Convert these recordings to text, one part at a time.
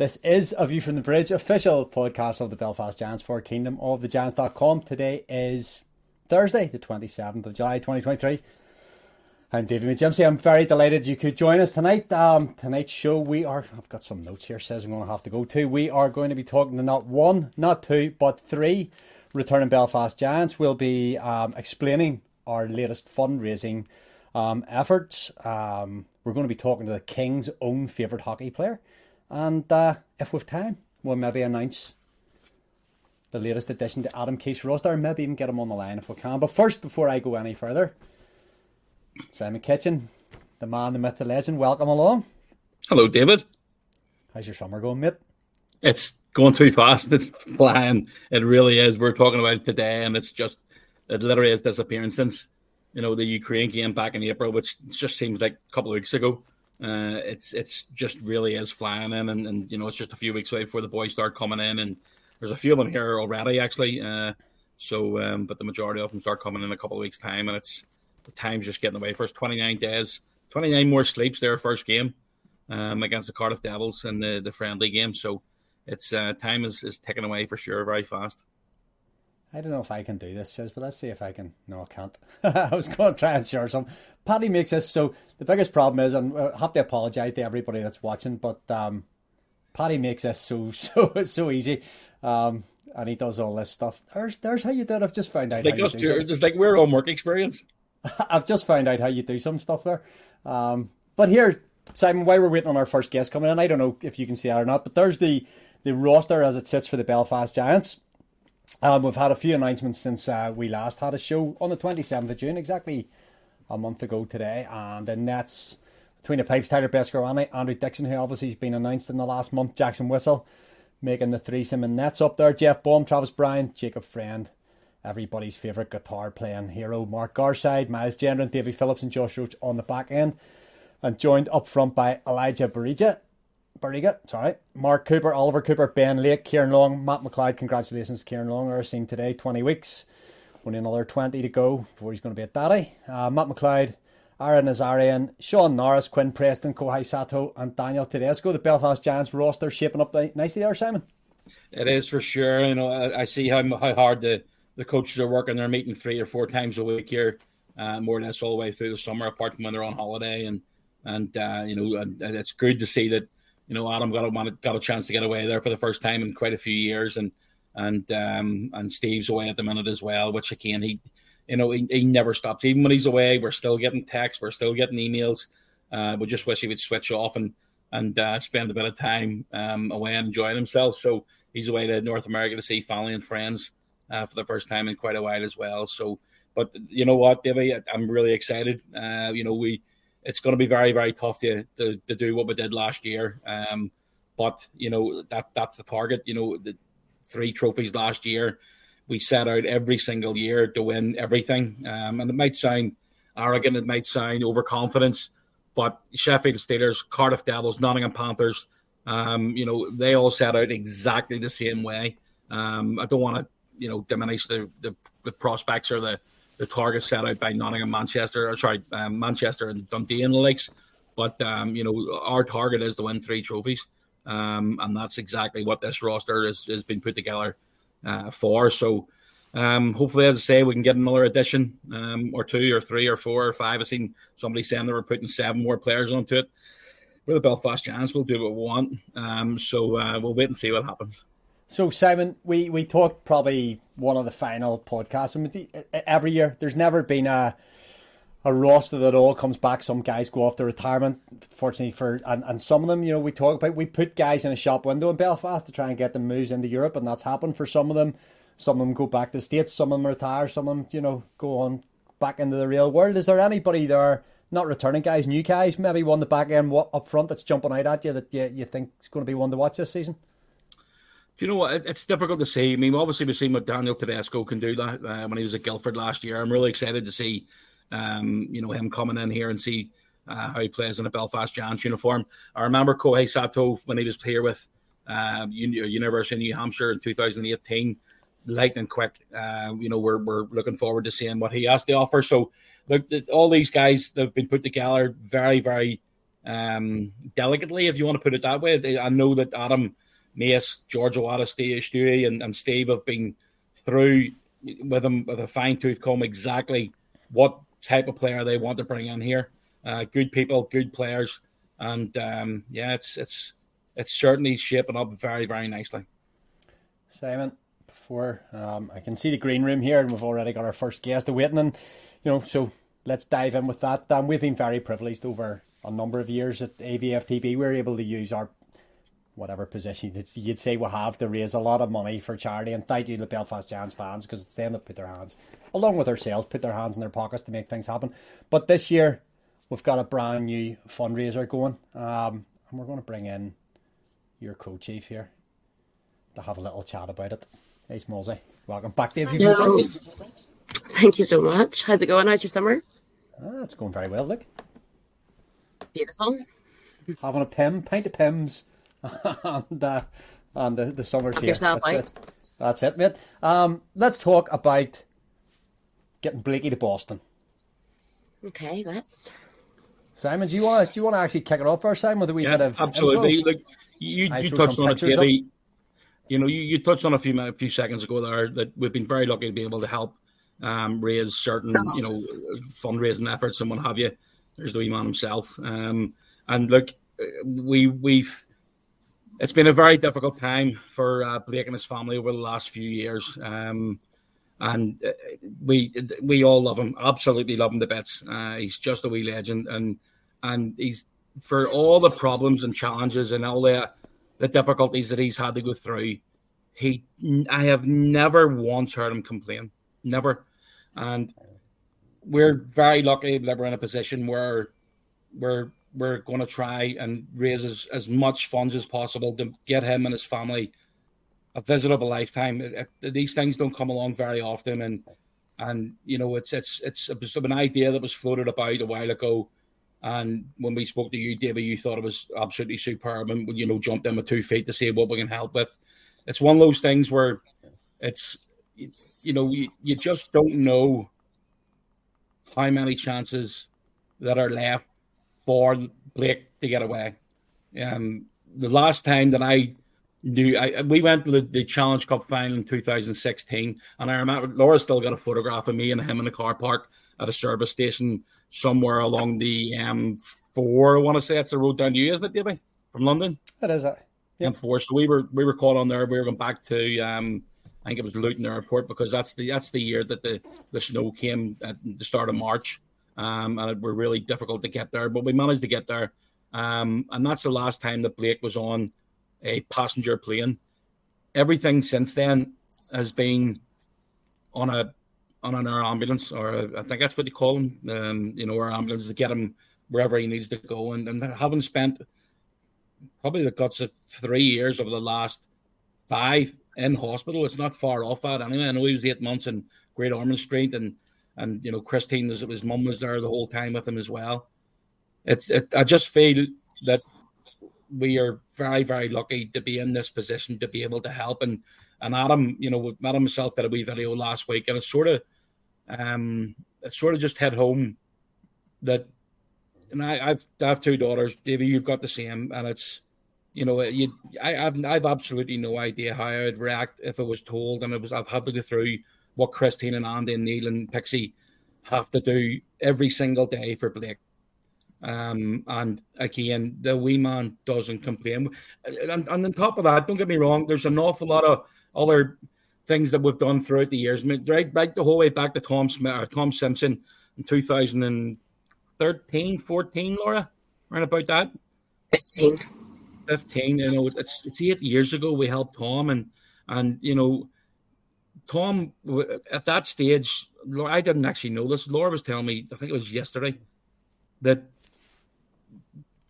This is A View from the Bridge, official podcast of the Belfast Giants for Kingdom of the Giants.com. Today is Thursday, the 27th of July, 2023. I'm David McJimsey. I'm very delighted you could join us tonight. Um, tonight's show, we are, I've got some notes here, says I'm going to have to go to. We are going to be talking to not one, not two, but three returning Belfast Giants. We'll be um, explaining our latest fundraising um, efforts. Um, we're going to be talking to the King's own favourite hockey player. And uh, if we've time, we'll maybe announce the latest addition to Adam Keefe's roster, maybe even get him on the line if we can. But first, before I go any further, Simon Kitchen, the man, the myth, the legend, welcome along. Hello, David. How's your summer going, mate? It's going too fast. It's flying. It really is. We're talking about it today, and it's just, it literally has disappeared since, you know, the Ukraine game back in April, which just seems like a couple of weeks ago. Uh, it's it's just really is flying in, and, and you know it's just a few weeks away before the boys start coming in, and there's a few of them here already actually. Uh, so, um, but the majority of them start coming in a couple of weeks' time, and it's the time's just getting away. First 29 days, 29 more sleeps their first game um, against the Cardiff Devils in the, the friendly game. So, it's uh, time is, is ticking away for sure, very fast. I don't know if I can do this, says, but let's see if I can. No, I can't. I was going to try and share some. Paddy makes this so the biggest problem is, and I have to apologise to everybody that's watching, but um, Paddy makes this so so so easy, um, and he does all this stuff. There's there's how you do it. I've just found out. It's like us, it's like we're on work experience. I've just found out how you do some stuff there. Um, but here, Simon, while we're waiting on our first guest coming in, I don't know if you can see that or not, but there's the the roster as it sits for the Belfast Giants. Um, we've had a few announcements since uh, we last had a show on the 27th of June, exactly a month ago today. And the Nets between the pipes, Tyler Beskorowany, Andrew Dixon, who obviously has been announced in the last month, Jackson Whistle making the threesome and Nets up there, Jeff Baum, Travis Bryan, Jacob Friend, everybody's favourite guitar playing hero, Mark Garside, Myles Gendron, Davy Phillips, and Josh Roach on the back end. And joined up front by Elijah Barija, Barriga, sorry. Mark Cooper, Oliver Cooper, Ben Lake, Ciaran Long, Matt McLeod. Congratulations, Ciaran Long. Our seen today, 20 weeks. Only another 20 to go before he's going to be a daddy. Uh, Matt McLeod, Aaron Nazarian, Sean Norris, Quinn Preston, Kohei Sato, and Daniel Tedesco. The Belfast Giants roster shaping up nicely there, Simon. It is for sure. You know, I, I see how, how hard the, the coaches are working. They're meeting three or four times a week here, uh, more or less all the way through the summer, apart from when they're on holiday. And and uh, you know, and, and it's good to see that you know, Adam got a got a chance to get away there for the first time in quite a few years, and and um, and Steve's away at the minute as well. Which again, he, you know, he, he never stops. Even when he's away, we're still getting texts, we're still getting emails. Uh, we just wish he would switch off and and uh, spend a bit of time um, away and enjoying himself. So he's away to North America to see family and friends uh, for the first time in quite a while as well. So, but you know what, Davey, I'm really excited. Uh, you know, we it's going to be very very tough to, to, to do what we did last year. Um, but you know that that's the target. You know the three trophies last year. We set out every single year to win everything, um, and it might sound arrogant, it might sound overconfidence, but Sheffield Steelers, Cardiff Devils, Nottingham Panthers, um, you know they all set out exactly the same way. Um, I don't want to you know diminish the, the, the prospects or the the target set out by Nottingham, Manchester, or sorry, um, Manchester and Dundee and the likes. But um, you know, our target is to win three trophies, um, and that's exactly what this roster has, has been put together uh, for. So, um, hopefully, as I say, we can get another addition, um, or two, or three, or four, or five. I've seen somebody saying they were putting seven more players onto it. We're the Belfast Giants. We'll do what we want. Um, so uh, we'll wait and see what happens. So Simon, we we talked probably one of the final podcasts. I mean, every year there's never been a a roster that all comes back. Some guys go off to retirement. Fortunately for and, and some of them, you know, we talk about we put guys in a shop window in Belfast to try and get them moves into Europe, and that's happened for some of them. Some of them go back to the States, some of them retire, some of them, you know, go on back into the real world. Is there anybody there, not returning guys, new guys, maybe one the back end up front that's jumping out at you that you, you think is going to be one to watch this season? Do you know what? It's difficult to say. I mean, obviously, we've seen what Daniel Tedesco can do uh, when he was at Guildford last year. I'm really excited to see, um, you know, him coming in here and see uh, how he plays in a Belfast Giants uniform. I remember Kohei Sato when he was here with uh, University of New Hampshire in 2018 lightning quick. Uh, you know, we're we're looking forward to seeing what he has to offer. So, look, all these guys that have been put together very, very um, delicately, if you want to put it that way. I know that Adam Mace, George Steve Stewie, and, and Steve have been through with him with a fine tooth comb exactly what type of player they want to bring in here. Uh, good people, good players, and um, yeah, it's it's it's certainly shaping up very, very nicely. Simon, before. Um, I can see the green room here, and we've already got our first guest awaiting. And you know, so let's dive in with that. Um, we've been very privileged over a number of years at AVFTB. We're able to use our whatever position you'd say we have to raise a lot of money for charity. And thank you to the Belfast Giants fans because it's them that put their hands, along with ourselves, put their hands in their pockets to make things happen. But this year, we've got a brand new fundraiser going, um, and we're going to bring in your co-chief here to have a little chat about it. Hey, Smallsy. Welcome back, Dave. Hello. Thank you so much. How's it going? How's your summer? Ah, it's going very well, look. Beautiful. Having a pim, pint of Pimm's, and, uh, and the, the summer's here. Yourself That's it. That's it, mate. Um, let's talk about getting Blakey to Boston. Okay, let's. Simon, do you want to do you want to actually kick it off first, Simon, with a wee Yeah, bit of absolutely. info? Look, you, I you touched on it, pictures Davey. You know, you, you touched on a few minutes, a few seconds ago there that we've been very lucky to be able to help um, raise certain, you know, fundraising efforts and what have you. There's the wee man himself. Um, and look, uh, we we've it's been a very difficult time for uh, Blake and his family over the last few years. Um, and uh, we we all love him, absolutely love him to bits. Uh, he's just a wee legend, and and he's for all the problems and challenges and all the the difficulties that he's had to go through. He, I have never once heard him complain, never, and we're very lucky that we're in a position where we're we're going to try and raise as, as much funds as possible to get him and his family a visit of a lifetime. It- it- these things don't come along very often, and and you know it's it's it's, an idea that was floated about a while ago. And when we spoke to you, David, you thought it was absolutely superb, and you know jumped in with two feet to see what we can help with. It's one of those things where it's you know you, you just don't know how many chances that are left for Blake to get away. Um, the last time that I knew, I, we went to the, the Challenge Cup final in 2016, and I remember Laura still got a photograph of me and him in a car park at a service station somewhere along the M4. I want to say it's the road down to you, isn't it, Davey? From London? It is. uh, Yep. M4. So we were we were caught on there. We were going back to um, I think it was Luton Airport because that's the that's the year that the the snow came at the start of March, um, and it were really difficult to get there, but we managed to get there. Um, and that's the last time that Blake was on a passenger plane. Everything since then has been on a on an air ambulance, or a, I think that's what they call them. Um, you know, our ambulance to get him wherever he needs to go, and, and having spent probably the guts of three years of the last five in hospital. It's not far off that anyway. I know he was eight months in Great Ormond Street, and and you know Christine was his mum was there the whole time with him as well. It's it, I just feel that we are very very lucky to be in this position to be able to help and and Adam, you know, Adam himself did a wee video last week, and it's sort of um it sort of just hit home that and I, I've I have two daughters. Davey, you've got the same, and it's you know you I, I've I've absolutely no idea how I'd react if it was told, and it was I've had to go through what Christine and Andy and Neil and Pixie have to do every single day for Blake. Um, and again, the wee man doesn't complain. And, and on top of that, don't get me wrong, there's an awful lot of other things that we've done throughout the years. I mean, right, right the whole way back to Tom Smith or Tom Simpson in 2013, 14, Laura, around about that. 15. 15 you know it's it's eight years ago we helped tom and and you know Tom, at that stage, I didn't actually know this. Laura was telling me, I think it was yesterday, that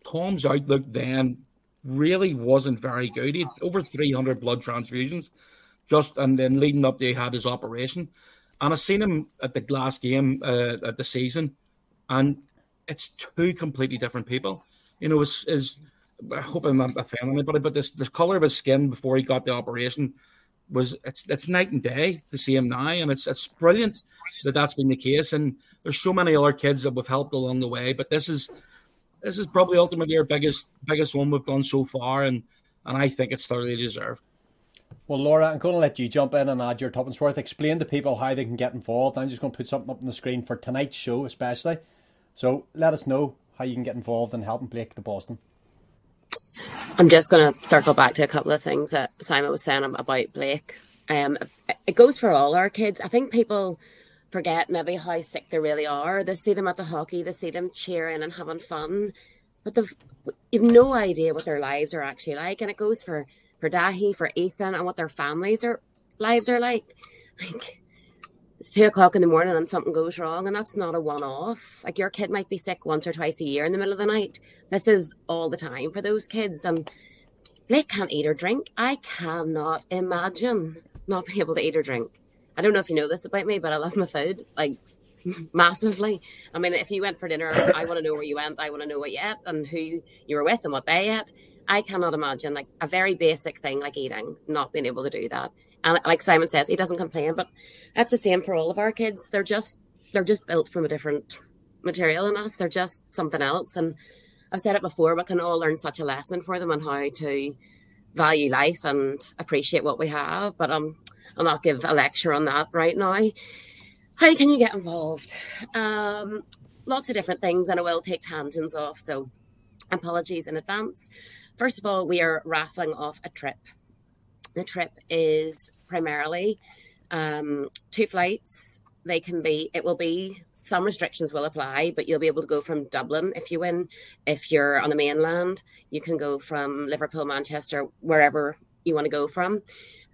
Tom's outlook then really wasn't very good. He had over 300 blood transfusions, just and then leading up, they had his operation. And I seen him at the last game uh, at the season, and it's two completely different people. You know, is I hope I'm not offending anybody, but this the color of his skin before he got the operation was it's it's night and day to see him now, and it's it's brilliant that that's been the case. And there's so many other kids that we've helped along the way, but this is this is probably ultimately our biggest biggest one we've done so far, and and I think it's thoroughly deserved. Well, Laura, I'm going to let you jump in and add your tuppence worth. Explain to people how they can get involved. I'm just going to put something up on the screen for tonight's show, especially. So let us know how you can get involved in helping Blake to Boston. I'm just going to circle back to a couple of things that Simon was saying about Blake. Um, it goes for all our kids. I think people forget maybe how sick they really are. They see them at the hockey, they see them cheering and having fun, but they've you've no idea what their lives are actually like. And it goes for for Dahi, for Ethan, and what their families are lives are like. Like two o'clock in the morning and something goes wrong, and that's not a one off. Like your kid might be sick once or twice a year in the middle of the night. This is all the time for those kids, and they can't eat or drink. I cannot imagine not being able to eat or drink. I don't know if you know this about me, but I love my food like massively. I mean, if you went for dinner, I want to know where you went. I want to know what you ate and who you were with and what they ate. I cannot imagine like a very basic thing like eating, not being able to do that. And like Simon says, he doesn't complain, but that's the same for all of our kids. They're just they're just built from a different material than us. They're just something else. And I've said it before, we can all learn such a lesson for them on how to value life and appreciate what we have. But um, I'll not give a lecture on that right now. How can you get involved? Um, lots of different things, and I will take tangents off. So apologies in advance. First of all, we are raffling off a trip the trip is primarily um, two flights. They can be, it will be, some restrictions will apply, but you'll be able to go from Dublin if you win. If you're on the mainland, you can go from Liverpool, Manchester, wherever you want to go from.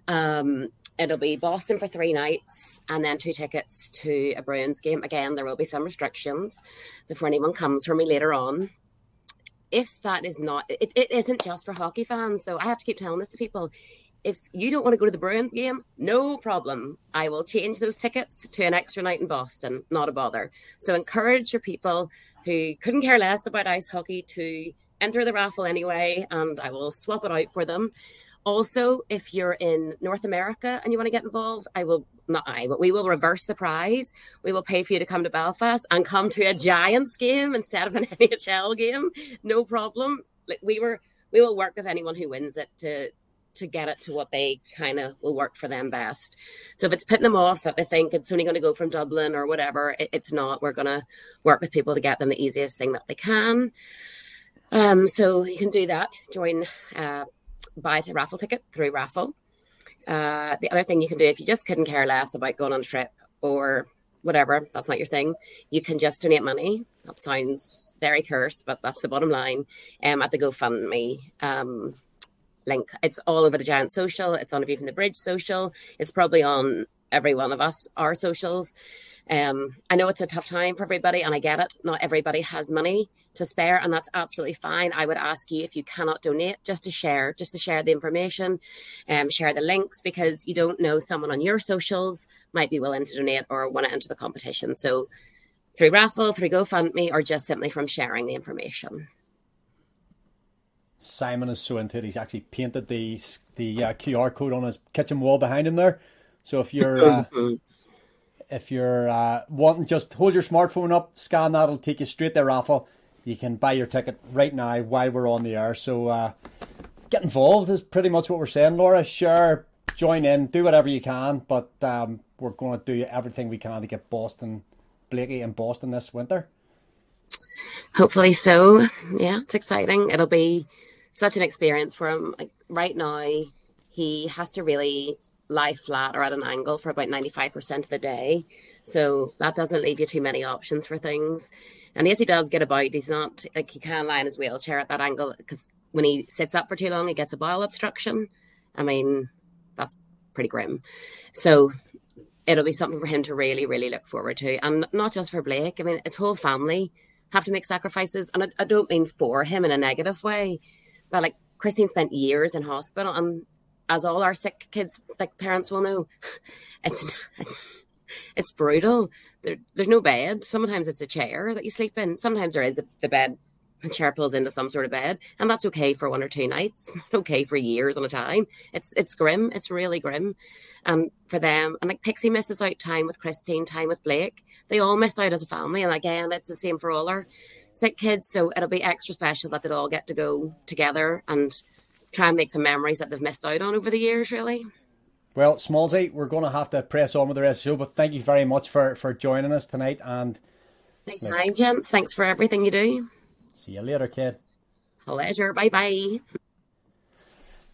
Um, it'll be Boston for three nights and then two tickets to a Bruins game. Again, there will be some restrictions before anyone comes for me later on. If that is not, it, it isn't just for hockey fans, though. I have to keep telling this to people if you don't want to go to the Bruins game, no problem. I will change those tickets to an extra night in Boston, not a bother. So encourage your people who couldn't care less about ice hockey to enter the raffle anyway, and I will swap it out for them. Also, if you're in North America and you want to get involved, I will not I, but we will reverse the prize. We will pay for you to come to Belfast and come to a Giants game instead of an NHL game. No problem. Like we were we will work with anyone who wins it to to get it to what they kind of will work for them best. So if it's putting them off that they think it's only going to go from Dublin or whatever, it, it's not. We're going to work with people to get them the easiest thing that they can. Um, so you can do that. Join, uh, buy a raffle ticket through raffle. Uh, the other thing you can do if you just couldn't care less about going on a trip or whatever, that's not your thing, you can just donate money. That sounds very cursed, but that's the bottom line. Um, at the GoFundMe um, link. It's all over the Giant social. It's on even the Bridge social. It's probably on every one of us, our socials. Um, I know it's a tough time for everybody, and I get it. Not everybody has money to spare, and that's absolutely fine. I would ask you if you cannot donate, just to share, just to share the information, um, share the links, because you don't know someone on your socials might be willing to donate or want to enter the competition. So through raffle, through GoFundMe, or just simply from sharing the information. Simon is so into it. He's actually painted the the uh, QR code on his kitchen wall behind him there. So if you're uh, if you're uh, wanting, just hold your smartphone up, scan that. It'll take you straight to raffle. You can buy your ticket right now while we're on the air. So uh, get involved is pretty much what we're saying, Laura. Sure, join in, do whatever you can, but um, we're going to do everything we can to get Boston, Blakey, in Boston this winter. Hopefully so. Yeah, it's exciting. It'll be such an experience for him. Like right now, he has to really lie flat or at an angle for about 95% of the day. So that doesn't leave you too many options for things. And yes, he does get about. He's not like he can't lie in his wheelchair at that angle because when he sits up for too long, he gets a bowel obstruction. I mean, that's pretty grim. So it'll be something for him to really, really look forward to. And not just for Blake, I mean, his whole family have to make sacrifices. And I, I don't mean for him in a negative way, but like Christine spent years in hospital. And as all our sick kids, like parents will know, it's, it's, it's brutal. There, there's no bed. Sometimes it's a chair that you sleep in. Sometimes there is the, the bed and chair pulls into some sort of bed, and that's okay for one or two nights. It's not okay for years on a time. It's it's grim. It's really grim, and for them, and like Pixie misses out time with Christine, time with Blake. They all miss out as a family, and again, it's the same for all our sick kids. So it'll be extra special that they'll all get to go together and try and make some memories that they've missed out on over the years. Really. Well, Smallsy, we're going to have to press on with the rest of the show, but thank you very much for for joining us tonight and. Nice time, gents. Thanks for everything you do. See you later, kid. Pleasure. Bye bye.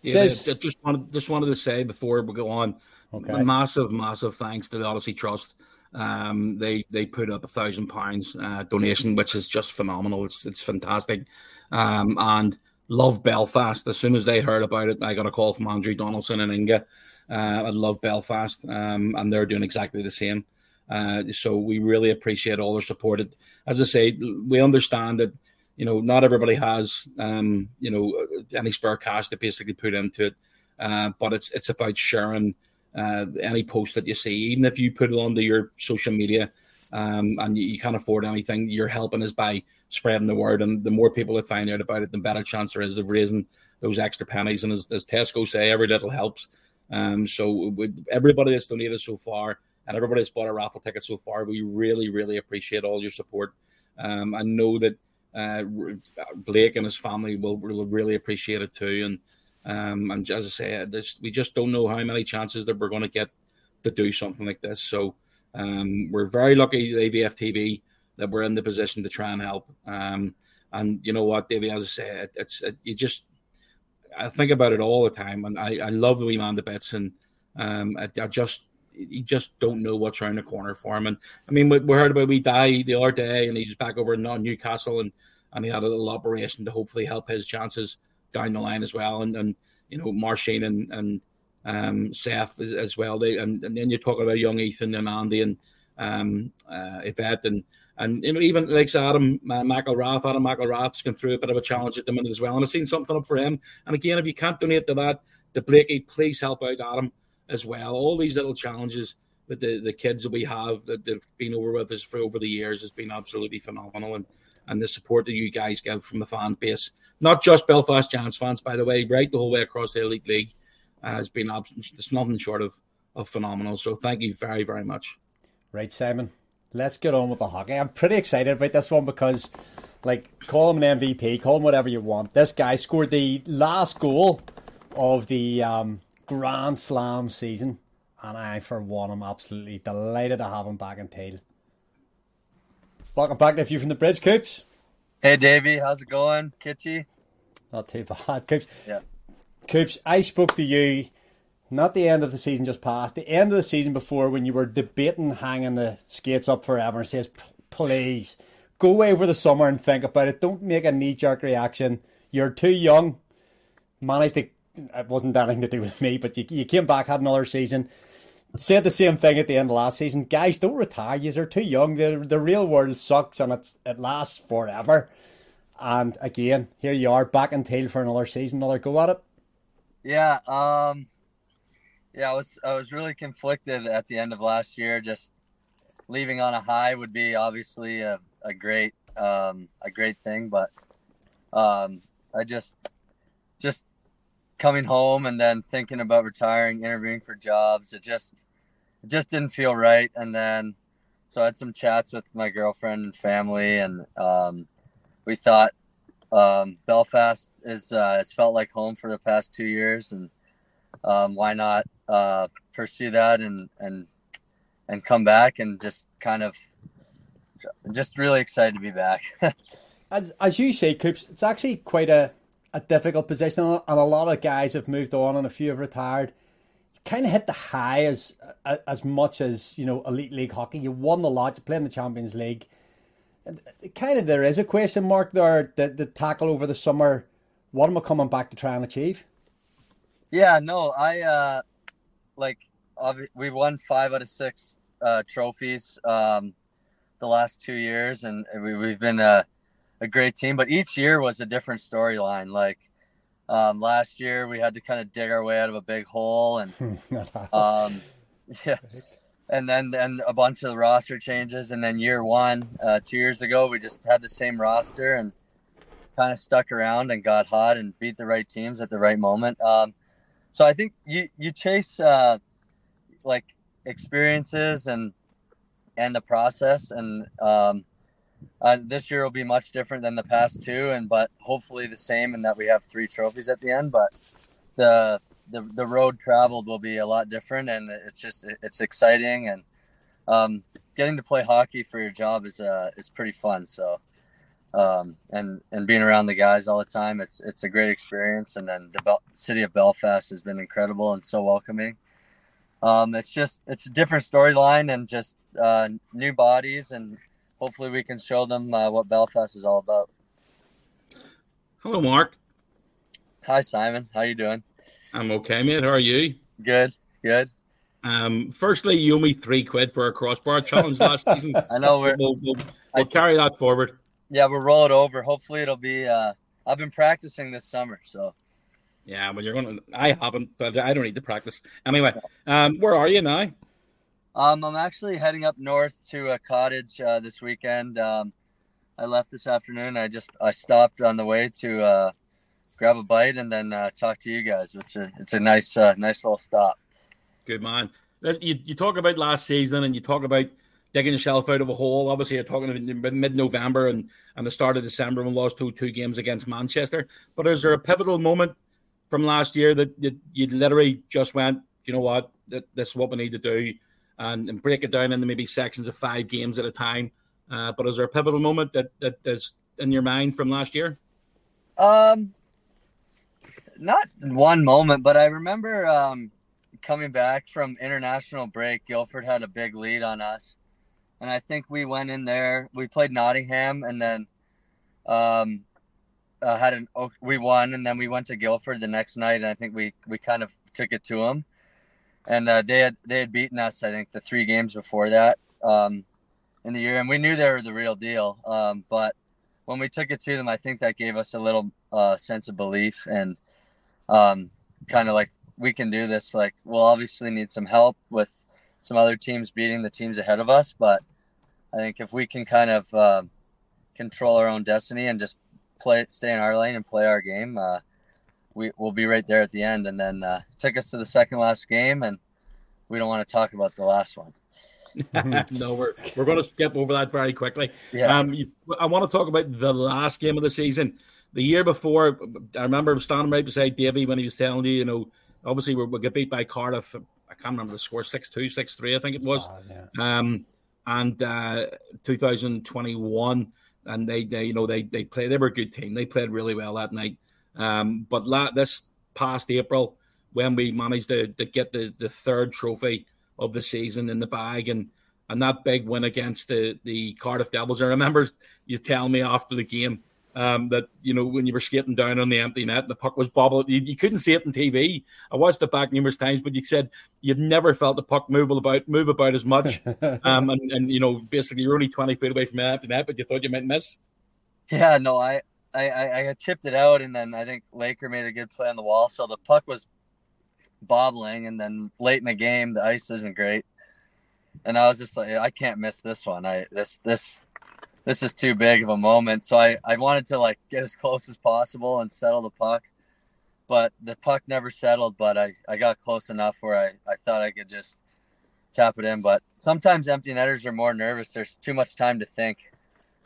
Yeah, Says, just wanted just wanted to say before we go on, okay. a massive, massive thanks to the Odyssey Trust. Um, they they put up a thousand pounds uh, donation, which is just phenomenal. It's it's fantastic, um, and love Belfast. As soon as they heard about it, I got a call from Andrew Donaldson and Inga. Uh, I love Belfast, um, and they're doing exactly the same. Uh, so we really appreciate all their support. It, As I say, we understand that you know, not everybody has, um, you know, any spare cash to basically put into it. Uh, but it's it's about sharing uh, any post that you see, even if you put it onto your social media um, and you, you, can't afford anything, you're helping us by spreading the word. And the more people that find out about it, the better chance there is of raising those extra pennies. And as, as Tesco say, every little helps. Um, so with everybody that's donated so far and everybody that's bought a raffle ticket so far, we really, really appreciate all your support. Um, I know that uh, Blake and his family will, will really appreciate it too. And um, and as I say, this, we just don't know how many chances that we're going to get to do something like this. So um, we're very lucky, AVFTB, that we're in the position to try and help. Um, and you know what, Davey, as I say, it, it's it, you just I think about it all the time, and I, I love the wee man to bits, and um, I, I just you just don't know what's around the corner for him. And I mean, we, we heard about we die the other day, and he's back over in Newcastle, and and he had a little operation to hopefully help his chances down the line as well. And and you know, Marcin and and um, Seth as well. They and, and then you're talking about young Ethan and Andy and um, uh, Yvette and and you know even like Adam uh, McElrath, Adam McElrath's gone through a bit of a challenge at the minute as well. And I've seen something up for him. And again, if you can't donate to that, the Blakey, please help out Adam as well. All these little challenges that the, the kids that we have that they've been over with us for over the years has been absolutely phenomenal. And and the support that you guys give from the fan base, not just Belfast Giants fans, by the way, right the whole way across the Elite League, uh, has been it's nothing short of, of phenomenal. So thank you very, very much. Right, Simon. Let's get on with the hockey. I'm pretty excited about this one because, like, call him an MVP, call him whatever you want. This guy scored the last goal of the um, Grand Slam season, and I, for one, am absolutely delighted to have him back in tail. Welcome back, nephew from the bridge, Coops. Hey, Davey, how's it going, Kitchy? Not too bad, Coops. Yeah. Coops, I spoke to you not the end of the season just past, the end of the season before when you were debating hanging the skates up forever and says, please, go away over the summer and think about it. Don't make a knee jerk reaction. You're too young. Managed to it wasn't anything to do with me, but you, you came back, had another season. Said the same thing at the end of last season. Guys, don't retire. You're too young. The, the real world sucks and it's, it lasts forever. And again, here you are back in tail for another season, another go at it. Yeah, um, yeah, I was I was really conflicted at the end of last year. Just leaving on a high would be obviously a, a great um, a great thing, but um, I just just coming home and then thinking about retiring, interviewing for jobs. It just it just didn't feel right. And then so I had some chats with my girlfriend and family, and um, we thought um, Belfast is uh, it's felt like home for the past two years, and um, why not uh, pursue that and and and come back and just kind of just really excited to be back. as as you say, Coops, it's actually quite a a difficult position, and a lot of guys have moved on, and a few have retired. You kind of hit the high as as much as you know elite league hockey. You won the lot. You played in the Champions League. kind of there is a question mark there. The the tackle over the summer. What am I coming back to try and achieve? Yeah, no, I uh, like we won five out of six uh, trophies um, the last two years, and we, we've been a, a great team. But each year was a different storyline. Like um, last year, we had to kind of dig our way out of a big hole, and um, yeah, and then then a bunch of roster changes, and then year one, uh, two years ago, we just had the same roster and kind of stuck around and got hot and beat the right teams at the right moment. Um, so I think you you chase uh, like experiences and and the process, and um, uh, this year will be much different than the past two, and but hopefully the same and that we have three trophies at the end. But the the the road traveled will be a lot different, and it's just it's exciting and um, getting to play hockey for your job is uh is pretty fun. So um, and and being around the guys all the time, it's it's a great experience. And then the Bel- city of Belfast has been incredible and so welcoming. Um, it's just it's a different storyline and just uh, new bodies, and hopefully we can show them uh, what Belfast is all about. Hello, Mark. Hi, Simon. How you doing? I'm okay, mate. How are you? Good. Good. Um, firstly, you owe me three quid for a crossbar challenge last season. I know we're, we'll, we'll, we'll carry that forward yeah, we'll roll it over. Hopefully, it'll be. Uh, I've been practicing this summer, so. Yeah, well, you're going to. I haven't, but I don't need to practice. Anyway, um, where are you now? Um, I'm actually heading up north to a cottage uh, this weekend. Um, I left this afternoon. I just I stopped on the way to uh, grab a bite and then uh, talk to you guys, which is, it's a nice uh, nice little stop. Good man. You, you talk about last season and you talk about digging yourself out of a hole. Obviously, you're talking about mid-November and, and the start of December when we lost two two games against Manchester. But is there a pivotal moment from last year that you, you literally just went, you know what, this is what we need to do, and, and break it down into maybe sections of five games at a time? Uh, but is there a pivotal moment that that is in your mind from last year? Um, not one moment, but I remember um, coming back from international break. Guildford had a big lead on us, and I think we went in there. We played Nottingham, and then um, uh, had an we won, and then we went to Guildford the next night, and I think we we kind of took it to them, and uh, they had they had beaten us. I think the three games before that um, in the year, and we knew they were the real deal. Um, but when we took it to them, I think that gave us a little uh, sense of belief and um, kind of like we can do this. Like we'll obviously need some help with some other teams beating the teams ahead of us, but I think if we can kind of uh, control our own destiny and just play, stay in our lane and play our game, uh, we will be right there at the end. And then uh, took us to the second last game, and we don't want to talk about the last one. no, we're we're going to skip over that very quickly. Yeah. Um, you, I want to talk about the last game of the season. The year before, I remember standing right beside Davy when he was telling you, you know, obviously we, we get beat by Cardiff. I can't remember the score, 6 2, 6 3, I think it was. Oh, yeah. Um, and uh, 2021, and they, they, you know, they they played. They were a good team. They played really well that night. Um, but la- this past April, when we managed to, to get the, the third trophy of the season in the bag, and and that big win against the the Cardiff Devils, I remember you telling me after the game um, that you know when you were skating down on the empty net, the puck was bobbling. You, you, couldn't see it on TV. I watched it back numerous times, but you said you'd never felt the puck move about move about as much. um, and, and you know basically you're only twenty feet away from the empty net, but you thought you might miss. Yeah, no, I I I, I chipped it out, and then I think Laker made a good play on the wall, so the puck was bobbling, and then late in the game the ice isn't great. And I was just like, I can't miss this one. I this this this is too big of a moment. So I, I wanted to like get as close as possible and settle the puck. But the puck never settled, but I, I got close enough where I, I thought I could just tap it in. But sometimes empty netters are more nervous. There's too much time to think.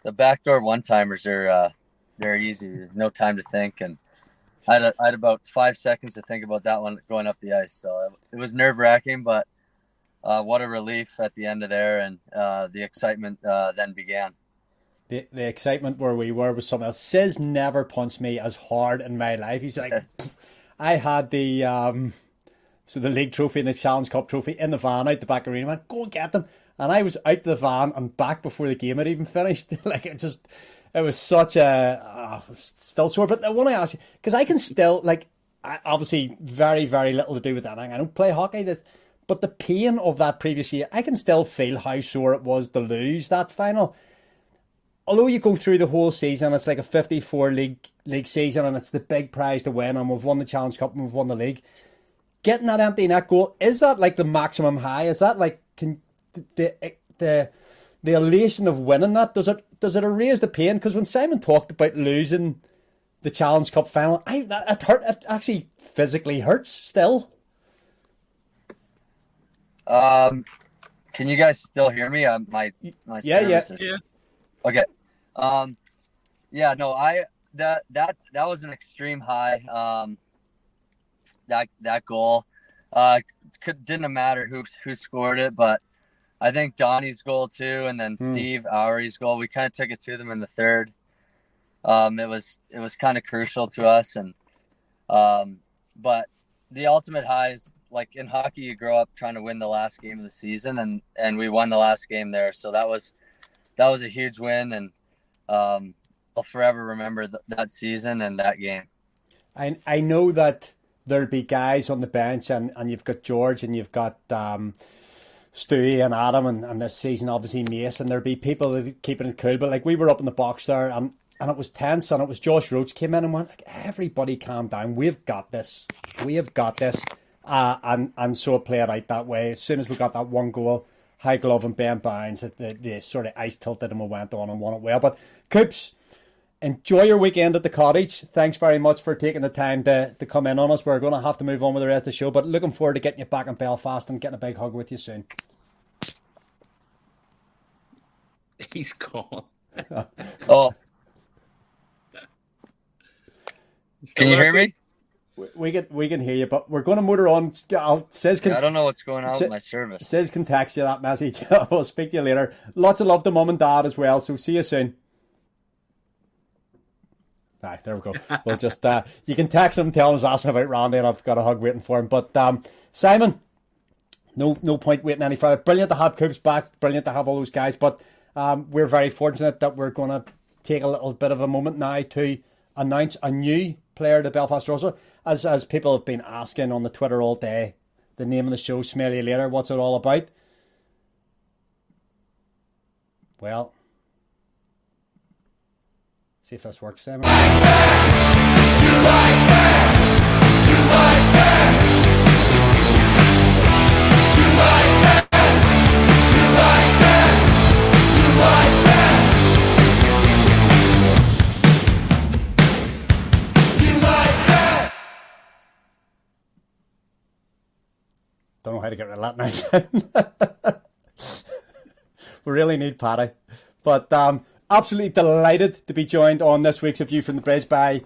The backdoor one timers are uh, they're easy. There's no time to think. And I had, a, I had about five seconds to think about that one going up the ice. So it was nerve wracking, but uh, what a relief at the end of there. And uh, the excitement uh, then began the the excitement where we were was something else. Sis never punched me as hard in my life. He's like, I had the um, so the league trophy and the Challenge Cup trophy in the van out the back arena. I went, go and get them. And I was out the van and back before the game had even finished. like it just, it was such a uh, still sore. But I want to ask you because I can still like obviously very very little to do with that. I don't play hockey, that, but the pain of that previous year, I can still feel how sore it was to lose that final. Although you go through the whole season, it's like a fifty-four league league season, and it's the big prize to win, and we've won the Challenge Cup and we've won the league. Getting that empty net goal is that like the maximum high? Is that like can the the the elation of winning that does it does it erase the pain? Because when Simon talked about losing the Challenge Cup final, I that it hurt. It actually physically hurts still. Um, can you guys still hear me? Uh, my my yeah yeah is... yeah. Okay. Um, yeah. No, I that that that was an extreme high. Um, that that goal, uh, could didn't matter who who scored it, but I think Donnie's goal too, and then mm. Steve Owre's goal. We kind of took it to them in the third. Um, it was it was kind of crucial to us, and um, but the ultimate high is like in hockey, you grow up trying to win the last game of the season, and and we won the last game there, so that was that was a huge win, and um, I'll forever remember th- that season and that game. I I know that there'll be guys on the bench, and and you've got George, and you've got. Um, Stewie and Adam and, and this season obviously Mace and There'd be people keeping it cool, but like we were up in the box there and, and it was tense and it was Josh Roach came in and went like everybody calm down. We've got this. We have got this. Uh, and and so it played out that way. As soon as we got that one goal, high glove and Ben Bynes, the, the sort of ice tilted and we went on and won it well. But Coops, enjoy your weekend at the cottage. Thanks very much for taking the time to, to come in on us. We're going to have to move on with the rest of the show, but looking forward to getting you back in Belfast and getting a big hug with you soon. He's gone. oh. Can you hear me? We can we can hear you, but we're going to motor on. I'll, says can, I don't know what's going on with my service. Says can text you that message. we'll speak to you later. Lots of love to mum and dad as well. So see you soon. Aye, there we go. We'll just uh, you can text him, tell him I asking about Randy, and I've got a hug waiting for him. But um, Simon, no no point waiting any further. Brilliant to have Coops back. Brilliant to have all those guys. But um, we're very fortunate that we're going to take a little bit of a moment now to announce a new player to Belfast Roster. As as people have been asking on the Twitter all day, the name of the show, Smell You Later. What's it all about? Well, See if this works, Sam. Don't know how to get rid of that now. we really need Paddy. But um, absolutely delighted to be joined on this week's View from the Bridge by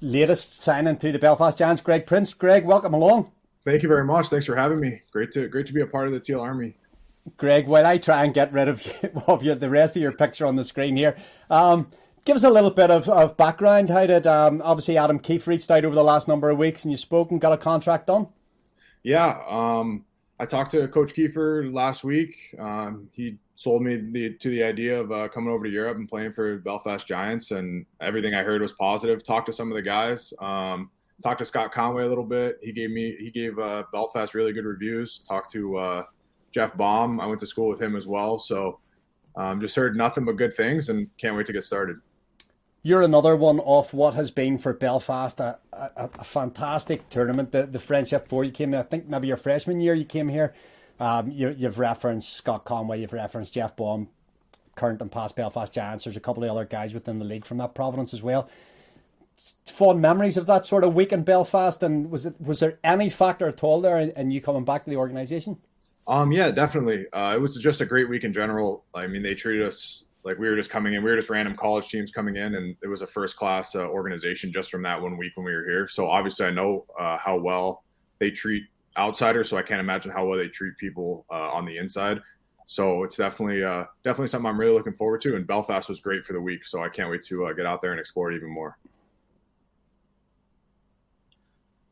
latest signing to the Belfast Giants, Greg Prince. Greg, welcome along. Thank you very much. Thanks for having me. Great to great to be a part of the Teal Army. Greg, while I try and get rid of, of your, the rest of your picture on the screen here, um, give us a little bit of, of background. How did um, obviously Adam Keefe reached out over the last number of weeks and you spoke and got a contract done? Yeah, um, I talked to Coach Kiefer last week. Um, he sold me the, to the idea of uh, coming over to Europe and playing for Belfast Giants, and everything I heard was positive. Talked to some of the guys. Um, talked to Scott Conway a little bit. He gave me he gave uh, Belfast really good reviews. Talked to uh, Jeff Baum. I went to school with him as well, so um, just heard nothing but good things, and can't wait to get started. You're another one of what has been for Belfast a, a, a fantastic tournament. The, the Friendship Four. You came, I think, maybe your freshman year. You came here. Um, you, have referenced Scott Conway, you've referenced Jeff Baum, current and past Belfast Giants. There's a couple of other guys within the league from that province as well. Fond memories of that sort of week in Belfast, and was it was there any factor at all there in, you coming back to the organisation? Um, yeah, definitely. Uh, it was just a great week in general. I mean, they treated us like we were just coming in. We were just random college teams coming in, and it was a first class uh, organization just from that one week when we were here. So obviously, I know uh, how well they treat outsiders, so I can't imagine how well they treat people uh, on the inside. So it's definitely uh, definitely something I'm really looking forward to. And Belfast was great for the week, so I can't wait to uh, get out there and explore it even more.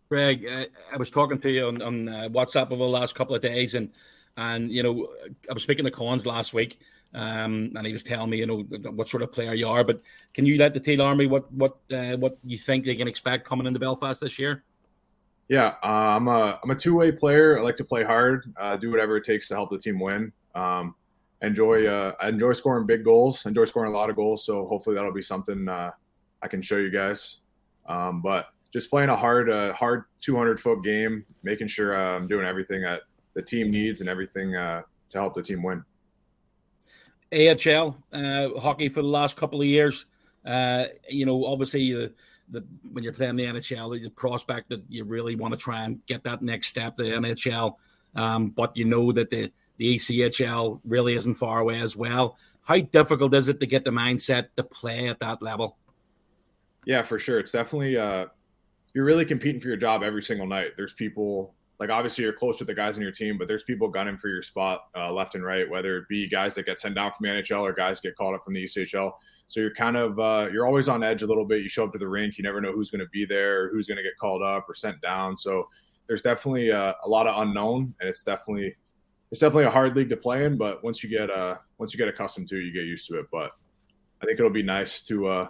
Greg, uh, I was talking to you on, on uh, WhatsApp over the last couple of days, and and you know I was speaking to Collins last week, um, and he was telling me you know what sort of player you are. But can you let the Teal Army what what uh, what you think they can expect coming into Belfast this year? Yeah, uh, I'm a I'm a two way player. I like to play hard, uh, do whatever it takes to help the team win. Um, enjoy uh, I enjoy scoring big goals. Enjoy scoring a lot of goals. So hopefully that'll be something uh, I can show you guys. Um, but just playing a hard uh, hard 200 foot game, making sure uh, I'm doing everything that the team needs and everything uh, to help the team win. AHL uh, hockey for the last couple of years. Uh, you know, obviously the, the when you're playing the NHL, the prospect that you really want to try and get that next step, the NHL. Um, but you know that the the ECHL really isn't far away as well. How difficult is it to get the mindset to play at that level? Yeah, for sure. It's definitely uh, you're really competing for your job every single night. There's people like obviously you're close to the guys in your team, but there's people gunning for your spot uh, left and right, whether it be guys that get sent down from the NHL or guys get called up from the ECHL. So you're kind of uh, you're always on edge a little bit. You show up to the rink, you never know who's going to be there, or who's going to get called up or sent down. So there's definitely uh, a lot of unknown, and it's definitely it's definitely a hard league to play in. But once you get uh once you get accustomed to it, you get used to it. But I think it'll be nice to uh,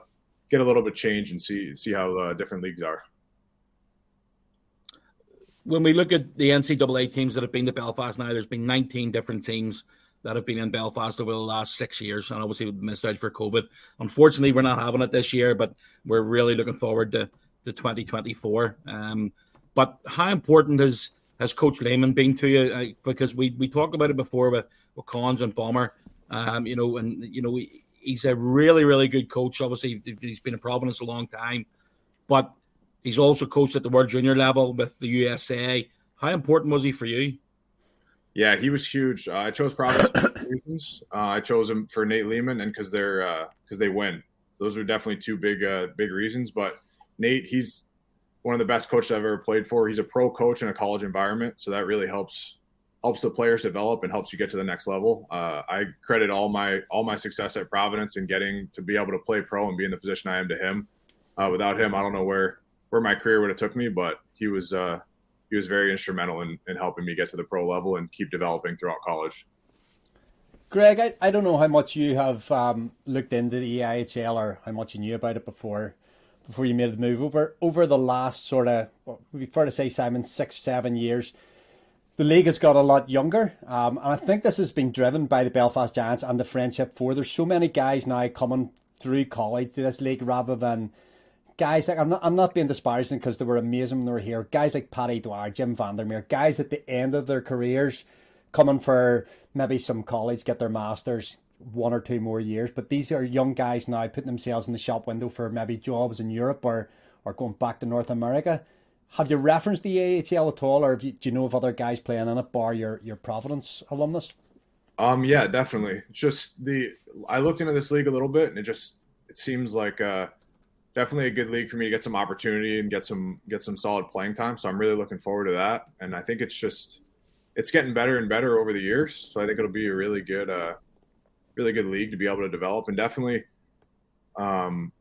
get a little bit change and see see how uh, different leagues are when we look at the NCAA teams that have been to Belfast now, there's been 19 different teams that have been in Belfast over the last six years, and obviously we missed out for COVID. Unfortunately, we're not having it this year, but we're really looking forward to, to 2024. Um, but how important has has Coach Leaman been to you? Uh, because we we talked about it before with, with Cons and Bomber, um, you know, and you know he, he's a really really good coach. Obviously, he's been in Providence a long time, but He's also coached at the World Junior level with the USA. How important was he for you? Yeah, he was huge. Uh, I chose Providence for reasons. Uh, I chose him for Nate Leaman and because they're because uh, they win. Those are definitely two big uh, big reasons. But Nate, he's one of the best coaches I've ever played for. He's a pro coach in a college environment, so that really helps helps the players develop and helps you get to the next level. Uh, I credit all my all my success at Providence and getting to be able to play pro and be in the position I am to him. Uh, without him, I don't know where where my career would have took me, but he was uh, he was very instrumental in, in helping me get to the pro level and keep developing throughout college. Greg, I, I don't know how much you have um, looked into the EIHL or how much you knew about it before before you made the move over over the last sort of well, would be fair to say Simon six seven years. The league has got a lot younger, um, and I think this has been driven by the Belfast Giants and the Friendship Four. There's so many guys now coming through college to this league rather than guys like I'm not I'm not being disparaging because they were amazing when they were here. Guys like Paddy Dwyer, Jim Vandermeer, guys at the end of their careers coming for maybe some college, get their masters, one or two more years. But these are young guys now putting themselves in the shop window for maybe jobs in Europe or or going back to North America. Have you referenced the EIHL at all, or you, do you know of other guys playing in it, bar your your Providence alumnus? Um, yeah, definitely. Just the I looked into this league a little bit, and it just it seems like uh definitely a good league for me to get some opportunity and get some get some solid playing time. So I'm really looking forward to that. And I think it's just it's getting better and better over the years. So I think it'll be a really good uh really good league to be able to develop and definitely um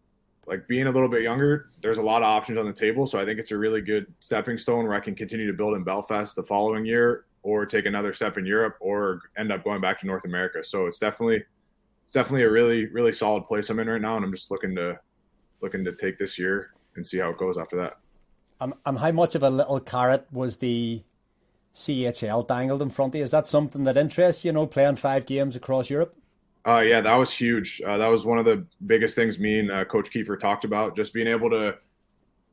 like being a little bit younger, there's a lot of options on the table. So I think it's a really good stepping stone where I can continue to build in Belfast the following year or take another step in Europe or end up going back to North America. So it's definitely it's definitely a really, really solid place I'm in right now. And I'm just looking to looking to take this year and see how it goes after that. Um, and how much of a little carrot was the CHL dangled in front of you? Is that something that interests you? know, playing five games across Europe? Uh, yeah, that was huge. Uh, that was one of the biggest things me and uh, Coach Kiefer talked about. Just being able to,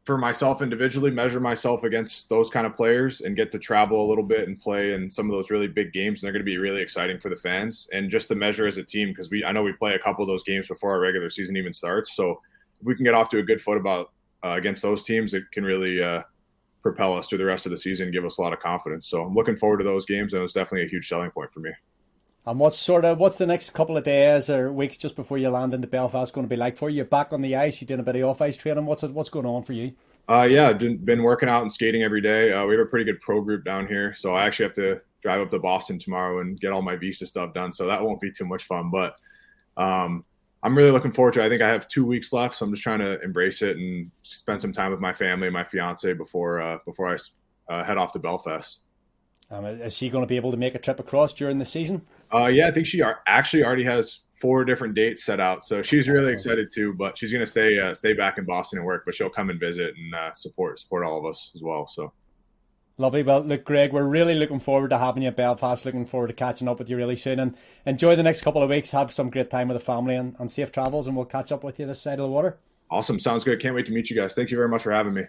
for myself individually, measure myself against those kind of players and get to travel a little bit and play in some of those really big games. And they're going to be really exciting for the fans and just to measure as a team because we I know we play a couple of those games before our regular season even starts. So we can get off to a good foot about uh, against those teams, it can really uh, propel us through the rest of the season, and give us a lot of confidence. So I'm looking forward to those games, and it's definitely a huge selling point for me. And what's sort of what's the next couple of days or weeks just before you land into Belfast going to be like for you? Back on the ice, you're doing a bit of off ice training. What's what's going on for you? Uh, yeah, been working out and skating every day. Uh, we have a pretty good pro group down here, so I actually have to drive up to Boston tomorrow and get all my visa stuff done. So that won't be too much fun, but um, I'm really looking forward to. It. I think I have two weeks left, so I'm just trying to embrace it and spend some time with my family and my fiance before uh, before I uh, head off to Belfast. Um, is she going to be able to make a trip across during the season? Uh, yeah, I think she are, actually already has four different dates set out, so she's really excited too. But she's going to stay uh, stay back in Boston and work, but she'll come and visit and uh, support support all of us as well. So Lovely. Well, look, Greg, we're really looking forward to having you at Belfast. Looking forward to catching up with you really soon. And enjoy the next couple of weeks. Have some great time with the family and, and safe travels. And we'll catch up with you this side of the water. Awesome. Sounds good. Can't wait to meet you guys. Thank you very much for having me.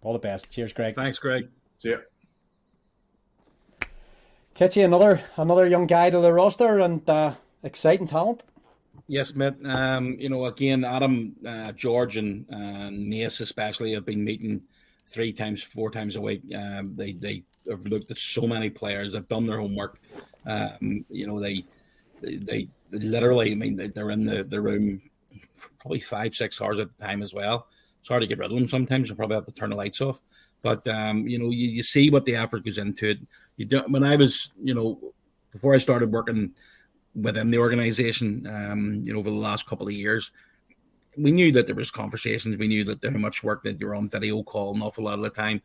All the best. Cheers, Greg. Thanks, Greg. See ya. Kitchy, another another young guy to the roster and uh, exciting talent. Yes, mate. Um, you know, again, Adam, uh, George, and uh, Naas especially have been meeting three times, four times a week. Um, they they have looked at so many players. They've done their homework. Um, you know, they, they they literally. I mean, they're in the, the room probably five six hours at a time as well. It's hard to get rid of them sometimes. You probably have to turn the lights off. But um, you know, you, you see what the effort goes into it. You don't. When I was, you know, before I started working within the organization, um, you know, over the last couple of years, we knew that there was conversations. We knew that how much work that you're on video call an awful lot of the time,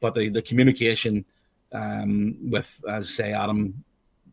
but the the communication um, with, as say, Adam,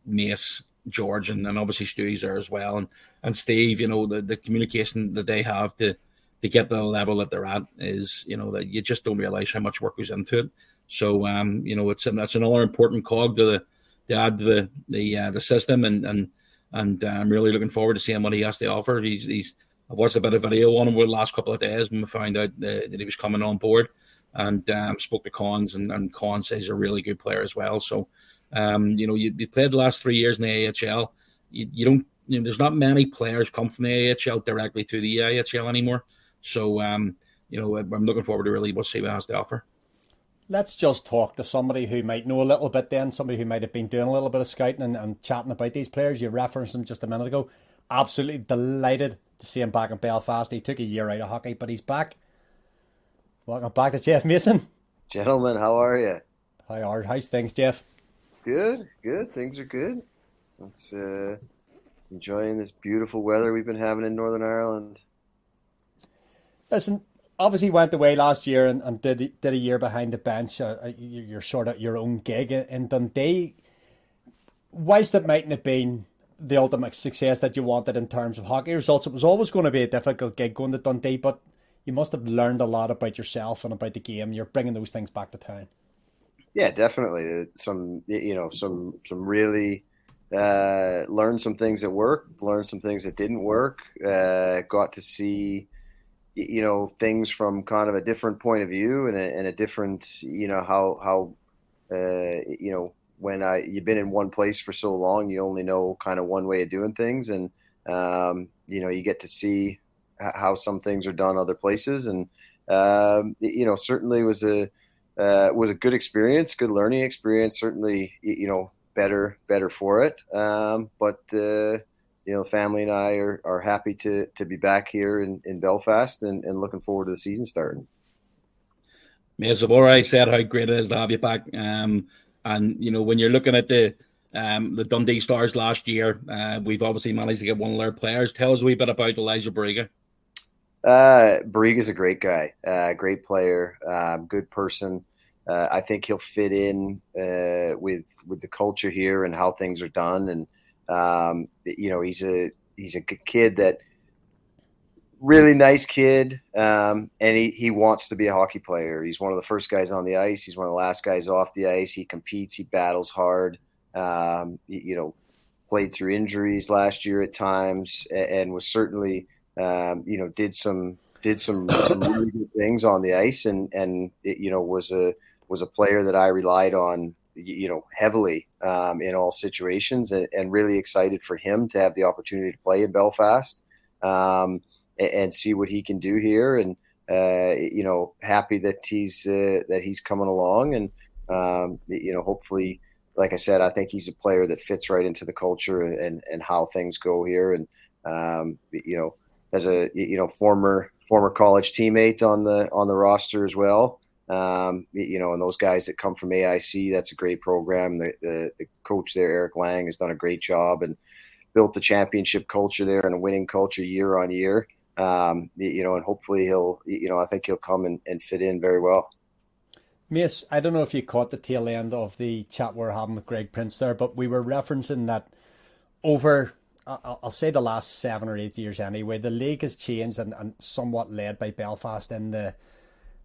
Naas, George, and, and obviously Stewie's there as well, and and Steve. You know, the the communication that they have to to get the level that they're at is, you know, that you just don't realize how much work goes into it. So, um, you know, it's that's another important cog to the to add to the the uh, the system, and and and uh, I'm really looking forward to seeing what he has to offer. He's he's I've watched a bit of video on him over the last couple of days when we found out that, that he was coming on board, and um, spoke to Cons, and, and says he's a really good player as well. So, um, you know, you, you played the last three years in the AHL. You, you don't, you know, there's not many players come from the AHL directly to the EIHL anymore. So, um, you know, I'm looking forward to really what Siva has to offer. Let's just talk to somebody who might know a little bit then, somebody who might have been doing a little bit of scouting and, and chatting about these players. You referenced them just a minute ago. Absolutely delighted to see him back in Belfast. He took a year out of hockey, but he's back. Welcome back to Jeff Mason. Gentlemen, how are you? How are how's things, Jeff? Good, good. Things are good. It's uh, enjoying this beautiful weather we've been having in Northern Ireland. Listen, obviously went away last year and, and did did a year behind the bench. Uh, uh you're sort of your own gig in Dundee. Whilst it mightn't have been the ultimate success that you wanted in terms of hockey results, it was always going to be a difficult gig going to Dundee. But you must have learned a lot about yourself and about the game. You're bringing those things back to town. Yeah, definitely. Some you know some some really uh, learned some things that worked, learned some things that didn't work. Uh, got to see you know things from kind of a different point of view and a, and a different you know how how uh, you know when I you've been in one place for so long you only know kind of one way of doing things and um, you know you get to see how some things are done other places and um, you know certainly was a uh, was a good experience good learning experience certainly you know better better for it um, but uh, you know, family and I are, are happy to to be back here in, in Belfast and, and looking forward to the season starting. Yes, I've said how great it is to have you back. Um, and you know, when you're looking at the um, the Dundee Stars last year, uh, we've obviously managed to get one of their players. Tell us a wee bit about Elijah Barriga. Uh, Barriga's a great guy, uh, great player, um, good person. Uh, I think he'll fit in uh, with with the culture here and how things are done, and um, you know, he's a he's a kid that really nice kid, um, and he, he wants to be a hockey player. He's one of the first guys on the ice. He's one of the last guys off the ice. He competes. He battles hard. Um, you know, played through injuries last year at times, and, and was certainly um, you know did some did some, some really good things on the ice, and and it, you know was a was a player that I relied on you know, heavily um, in all situations, and, and, really excited for him to have the opportunity to play in Belfast um, and, and, see what he can do here. And uh, you know, happy that he's uh, that he's coming along, and um, you know, hopefully, like I said, I think he's a player that fits right into the culture and and how things go here. And um, you know, as a you know former former college teammate on the on the roster as well. Um, you know, and those guys that come from AIC, that's a great program. The, the, the, coach there, Eric Lang, has done a great job and built the championship culture there and a winning culture year on year. Um, you know, and hopefully he'll, you know, I think he'll come and, and fit in very well. Mace, I don't know if you caught the tail end of the chat we are having with Greg Prince there, but we were referencing that over, I'll say the last seven or eight years anyway, the league has changed and, and somewhat led by Belfast in the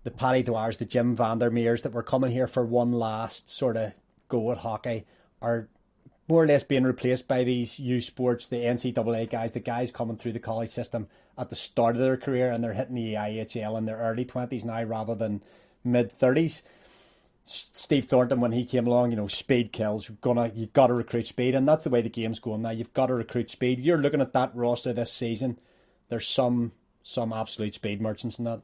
the Paddy Dwyers, the Jim Vandermeers that were coming here for one last sort of go at hockey are more or less being replaced by these U Sports, the NCAA guys, the guys coming through the college system at the start of their career and they're hitting the IHL in their early 20s now rather than mid 30s. Steve Thornton, when he came along, you know, speed kills. You're gonna, you've got to recruit speed, and that's the way the game's going now. You've got to recruit speed. You're looking at that roster this season. There's some some absolute speed merchants in that.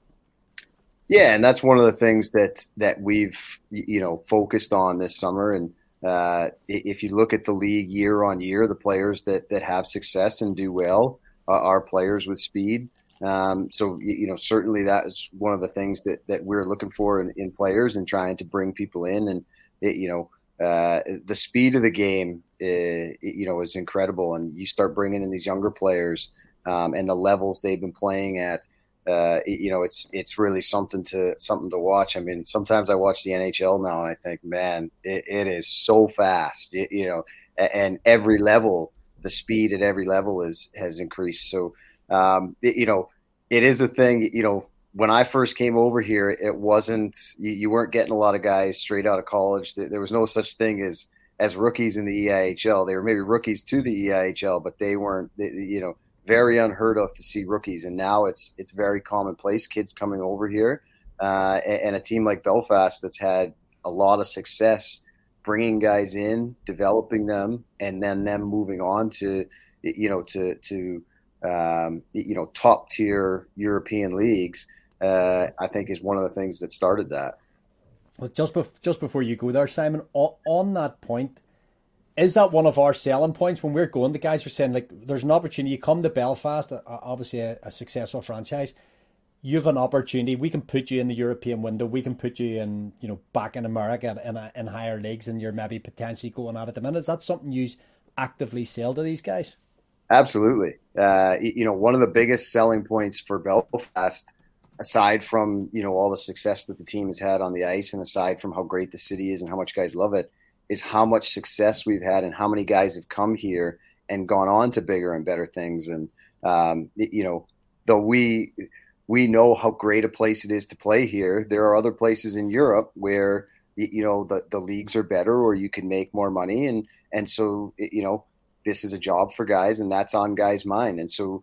Yeah, and that's one of the things that that we've you know focused on this summer. And uh, if you look at the league year on year, the players that that have success and do well uh, are players with speed. Um, so you know, certainly that is one of the things that that we're looking for in, in players and trying to bring people in. And it, you know, uh, the speed of the game, uh, you know, is incredible. And you start bringing in these younger players um, and the levels they've been playing at uh, you know, it's it's really something to something to watch. I mean, sometimes I watch the NHL now and I think, man, it, it is so fast. You, you, know, and every level, the speed at every level is has increased. So, um, it, you know, it is a thing. You know, when I first came over here, it wasn't you, you weren't getting a lot of guys straight out of college. There was no such thing as as rookies in the EIHL. They were maybe rookies to the EIHL, but they weren't. You know very unheard of to see rookies, and now it's it's very commonplace. Kids coming over here, uh, and, and, a team like Belfast that's had a lot of success bringing guys in, developing them, and then them moving on to you know to to um, you know top tier European leagues. Uh, I think is one of the things that started that. Well, just bef- just before you go there, Simon, on that point, is that one of our selling points when we're going? The guys are saying like, there's an opportunity. You come to Belfast, obviously a, a, successful franchise. You have an opportunity. We can put you in the European window. We can put you in, you know, back in America in, a, in higher leagues, and you're maybe potentially going at the minute. Is that something you actively sell to these guys? Absolutely. Uh, you know, one of the biggest selling points for Belfast, aside from you know all the success that the team has had on the ice, and aside from how great the city is and how much guys love it is how much success we've had and how many guys have come here and gone on to bigger and better things. And um, you know, though we we know how great a place it is to play here, there are other places in Europe where you know the, the leagues are better or you can make more money and and so you know this is a job for guys and that's on guys mind and so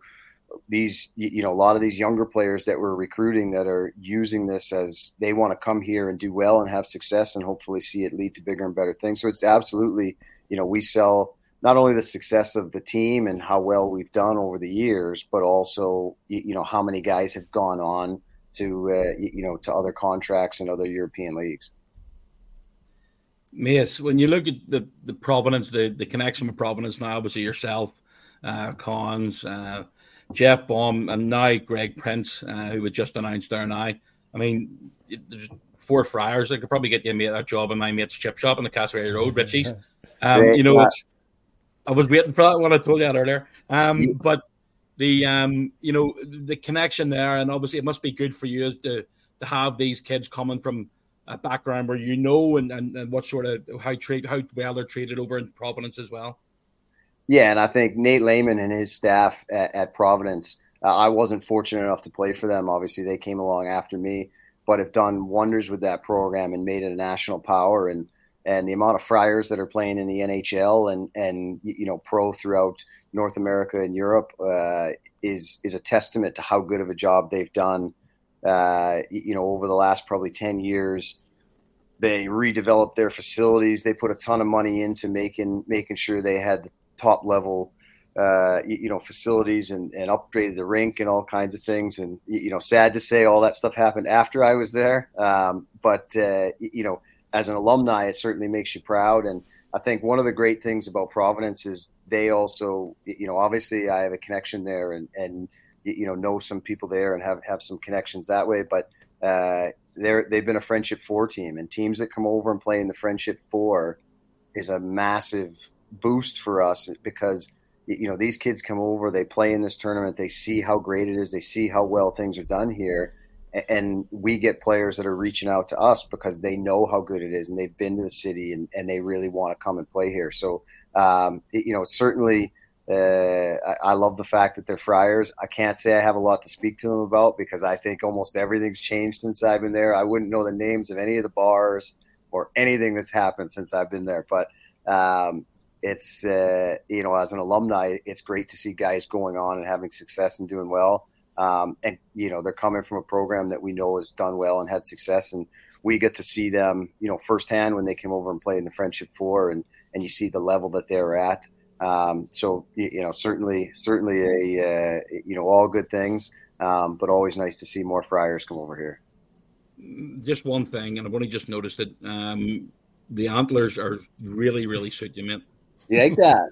these you know a lot of these younger players that we're recruiting that are using this as they want to come here and do well and have success and hopefully see it lead to bigger and better things. So it's absolutely you know we sell not only the success of the team and how well we've done over the years but also you know how many guys have gone on to uh, you know to other contracts and other european leagues. Mace, when you look at the, the Providence, the, the connection with Providence now, obviously yourself, uh, Cons, uh, Jeff Baum, and now Greg Prince, uh, who was just announced there now. I I mean, there's four friars. I could probably get you a job in my mate's chip shop on the Castlereagh Road, Richie's. Um, you know, it's, I was waiting for that when I told you that earlier. Um, but the um, you know the connection there, and obviously it must be good for you to to have these kids coming from a background where you know and, and, and what sort of how treat how well they're treated over in Providence as well. Yeah, and I think Nate Leaman and his staff at, at Providence. Uh, I wasn't fortunate enough to play for them. Obviously, they came along after me, but have done wonders with that program and made it a national power. And and the amount of Friars that are playing in the NHL and and you know pro throughout North America and Europe uh, is is a testament to how good of a job they've done. Uh, you know, over the last probably ten years, they redeveloped their facilities. They put a ton of money into making making sure they had top level uh, you, know facilities and, and upgraded the rink and all kinds of things. And you know sad to say all that stuff happened after I was there. Um, but uh, you know as an alumni it certainly makes you proud. And I think one of the great things about Providence is they also you know obviously I have a connection there and and you know know some people there and have have some connections that way. But uh, they're they've been a friendship four team. And teams that come over and play in the friendship four is a massive boost for us because you know these kids come over they play in this tournament they see how great it is they see how well things are done here and we get players that are reaching out to us because they know how good it is and they've been to the city and, and they really want to come and play here so um, it, you know certainly uh, I, I, love the fact that they're Friars. I can't say I have a lot to speak to them about because I think almost everything's changed since I've been there. I wouldn't know the names of any of the bars or anything that's happened since I've been there. But um, it's uh, you know, as an alumni, it's great to see guys going on and having success and doing well. Um, and you know, they're coming from a program that we know has done well and had success, and we get to see them, you know, firsthand when they came over and played in the Friendship Four, and and you see the level that they're at. Um, so you know, certainly, certainly a uh, you know all good things, um, but always nice to see more Friars come over here. Just one thing, and I've only just noticed it. Um, the antlers are really, really suit you, man. You like that?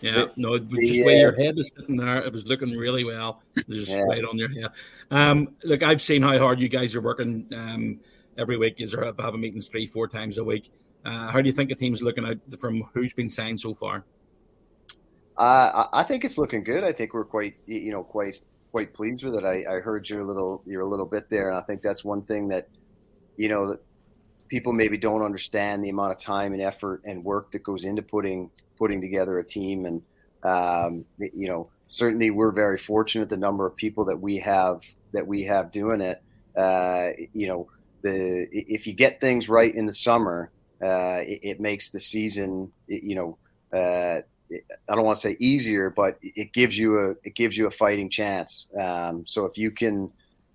Yeah, no, just the way your head was sitting there, it was looking really well. Just yeah. right on your head. Um, look, I've seen how hard you guys are working um, every week. You are having meetings three, four times a week. Uh, how do you think the team's looking out from who's been signed so far? Uh, I think it's looking good. I think we're quite, you know, quite quite pleased with it. I, I heard you a little, you're a little bit there, and I think that's one thing that, you know, people maybe don't understand the amount of time and effort and work that goes into putting putting together a team. And um, you know, certainly we're very fortunate the number of people that we have that we have doing it. Uh, you know, the if you get things right in the summer, uh, it, it, makes the season. You know. Uh, I don't want to say easier, but it gives you a it gives you a fighting chance. Um, so if you can,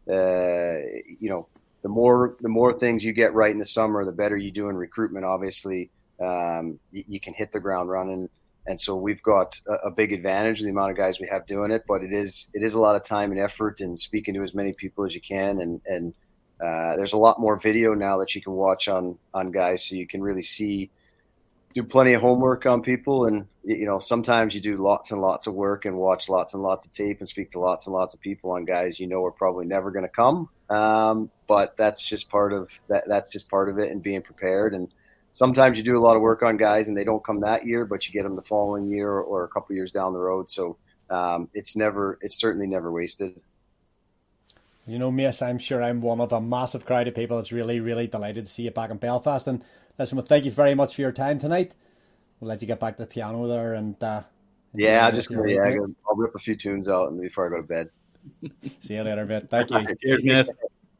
uh, you know, the more the more things you get right in the summer, the better you do in recruitment. Obviously, um, you, you, can hit the ground running, and so we've got a, a, big advantage in the amount of guys we have doing it. But it is it is a lot of time and effort, and speaking to as many people as you can, and and uh, there's a lot more video now that you can watch on on guys, so you can really see do plenty of homework on people and you know sometimes you do lots and lots of work and watch lots and lots of tape and speak to lots and lots of people on guys you know are probably never going to come. Um, but that's just part of that that's just part of it and being prepared. And sometimes you do a lot of work on guys and they don't come that year but you get them the following year or, or a couple years down the road. So um, it's never it's certainly never wasted. You know, Mace, I'm sure I'm one of a massive crowd of people that's really, really delighted to see you back in Belfast. And Listen, well, thank you very much for your time tonight. We'll let you get back to the piano there and. Uh, yeah, I'll just go. Yeah, I'll rip a few tunes out and before I go to bed. See you later, mate. Thank you. Cheers, mate.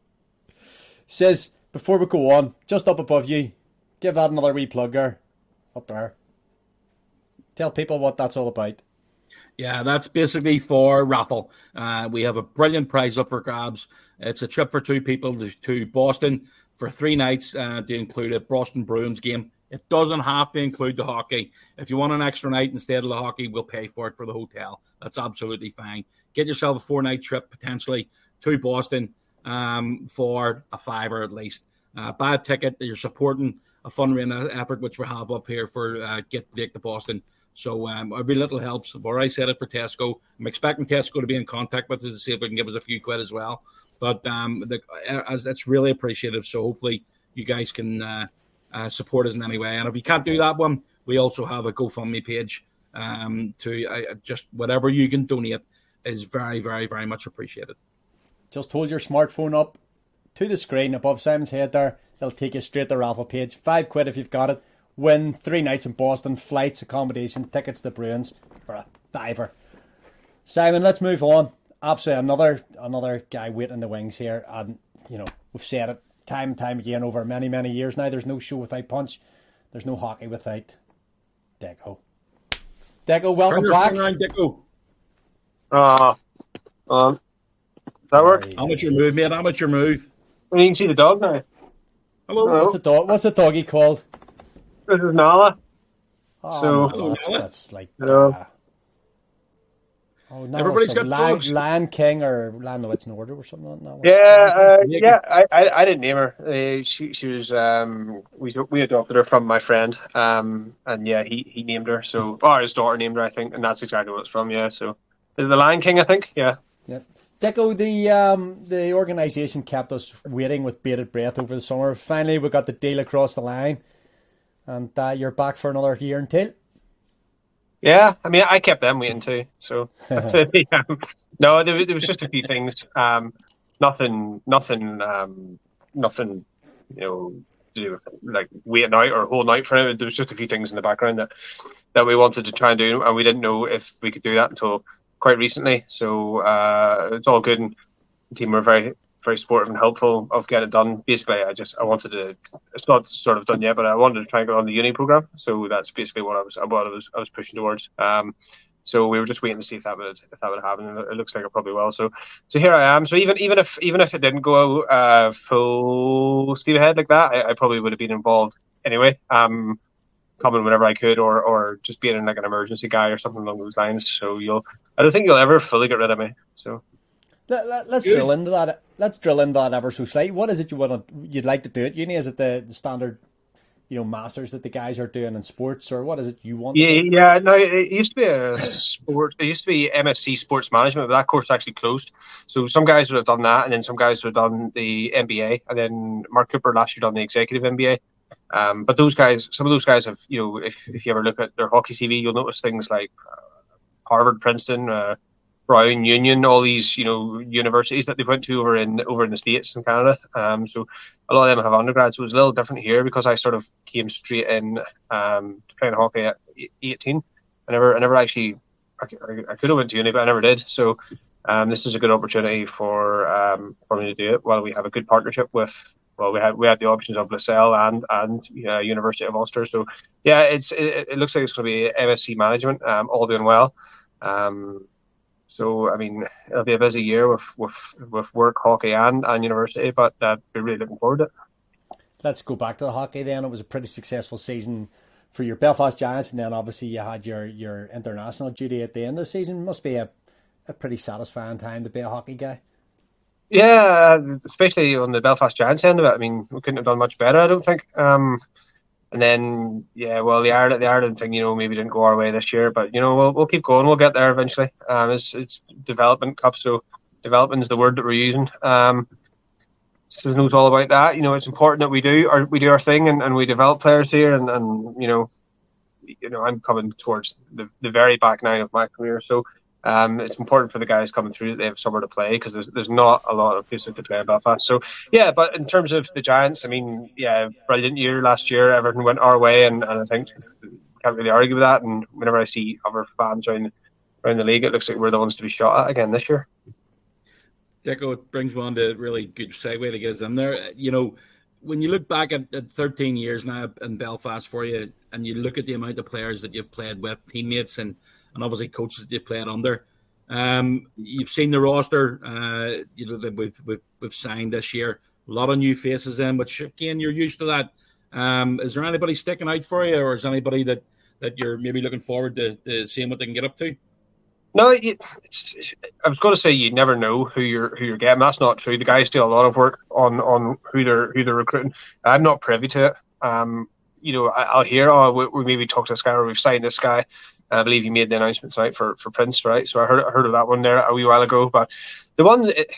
Says before we go on, just up above you, give that another wee plugger up there. Tell people what that's all about. Yeah, that's basically for raffle. Uh, we have a brilliant prize up for grabs. It's a trip for two people to, to Boston for three nights uh, to include a Boston Bruins game. It doesn't have to include the hockey. If you want an extra night instead of the hockey, we'll pay for it for the hotel. That's absolutely fine. Get yourself a four night trip potentially to Boston um, for a fiver at least. Uh, buy a ticket. You're supporting a fundraising effort which we have up here for uh, Get Blake to Boston. So um, every little helps. I've already said it for Tesco. I'm expecting Tesco to be in contact with us to see if we can give us a few quid as well. But um, the, as that's really appreciative. So hopefully you guys can uh, uh, support us in any way. And if you can't do that one, we also have a GoFundMe page. Um, to uh, just whatever you can donate is very, very, very much appreciated. Just hold your smartphone up to the screen above Simon's head there. It'll take you straight to the raffle page. Five quid if you've got it. Win three nights in Boston, flights, accommodation, tickets to the Bruins for a fiver. Simon, let's move on absolutely another another guy waiting in the wings here, and you know we've said it time and time again over many many years now. There's no show without punch. There's no hockey without Deco. Deco, welcome back. Around, Deco. Uh, um, does that work? Amateur move, mate. Amateur move. Well, you can see the dog now. Hello. Hello. What's the dog? What's the doggy called? This is Nala. Oh, so that's, that's, like. Uh, Oh, no, Everybody's got Land, Lion King or Land of Its Order or something like that. Yeah, uh, yeah. I, I, I, didn't name her. Uh, she she was um we we adopted her from my friend um and yeah he he named her so or his daughter named her I think and that's exactly what it's from yeah so the Lion King I think yeah. Yep. Deco, the um, the organisation kept us waiting with bated breath over the summer. Finally, we got the deal across the line, and uh, you're back for another year until. Yeah, I mean, I kept them waiting too. So, no, there, there, was just a few things. Um, nothing, nothing, um, nothing, you know, to do with like waiting out or holding out for it. There was just a few things in the background that that we wanted to try and do, and we didn't know if we could do that until quite recently. So uh, it's all good, and the team were very very supportive and helpful of getting it done. Basically, I just I wanted to. It's not sort of done yet, but I wanted to try and get on the uni program. So that's basically what I was what I was I was pushing towards. Um, so we were just waiting to see if that would if that would happen, and it looks like it probably will. So so here I am. So even even if even if it didn't go uh, full steam ahead like that, I, I probably would have been involved anyway. Um, coming whenever I could, or or just being like an emergency guy or something along those lines. So you'll I don't think you'll ever fully get rid of me. So. Let, Good. drill into that. Let's drill into that ever so slightly. What is it you want to? You'd like to do it? Uni? Is it the, the standard you know masters that the guys are doing in sports, or what is it you want? Yeah, yeah. No, it used to be a sport. It used to be MSc Sports Management, but that course actually closed. So some guys would have done that, and then some guys would have done the MBA, and then Mark Cooper last year done the executive MBA. Um, but those guys, some of those guys have, you know, if, if you ever look at their hockey CV, you'll notice things like uh, Harvard, Princeton, uh, Brown Union, all these you know universities that they've went to over in over in the states and Canada. Um, so a lot of them have undergrads. So it was a little different here because I sort of came straight in um, to playing hockey at 18. I never I never actually I, I could have went to uni, but I never did. So um, this is a good opportunity for um, for me to do it while we have a good partnership with. Well, we had we had the options of LaSalle and and uh, University of Ulster. So yeah, it's it, it looks like it's going to be MSc Management. Um, all doing well. Um, so I mean, it'll be a busy year with with, with work, hockey, and and university, but uh, we're really looking forward to it. Let's go back to the hockey. Then it was a pretty successful season for your Belfast Giants, and then obviously you had your your international duty at the end of the season. Must be a a pretty satisfying time to be a hockey guy. Yeah, especially on the Belfast Giants end of it. I mean, we couldn't have done much better. I don't think. Um, and then, yeah, well, the Ireland, the Ireland thing, you know, maybe didn't go our way this year, but you know, we'll we'll keep going. We'll get there eventually. Um, it's it's development cup, so development is the word that we're using. Um, so knows all about that. You know, it's important that we do our we do our thing and, and we develop players here, and, and you know, you know, I'm coming towards the, the very back nine of my career, so um, it's important for the guys coming through that they have somewhere to play because there's, there's not a lot of places to play in Belfast. So yeah, but in terms of the Giants, I mean, yeah, brilliant year last year. Everything went our way, and, and I think can't really argue with that. And whenever I see other fans around around the league, it looks like we're the ones to be shot at again this year. Deco, brings me on to a really good segue to get us in there. You know, when you look back at, at 13 years now in Belfast for you, and you look at the amount of players that you've played with, teammates, and and obviously coaches that you played under. Um, you've seen the roster, uh, you know that we've, we've we've signed this year. A lot of new faces in, which again you're used to that. Um, is there anybody sticking out for you, or is anybody that that you're maybe looking forward to, to seeing what they can get up to? No, it's, I was going to say you never know who you're who you're getting. That's not true. The guys do a lot of work on on who they're who they're recruiting. I'm not privy to it. Um, you know, I, will hear, oh, we, we, maybe talk to this guy or we've signed this guy. I believe you made the announcement tonight for, for Prince, right? So I heard I heard of that one there a wee while ago. But the one, it,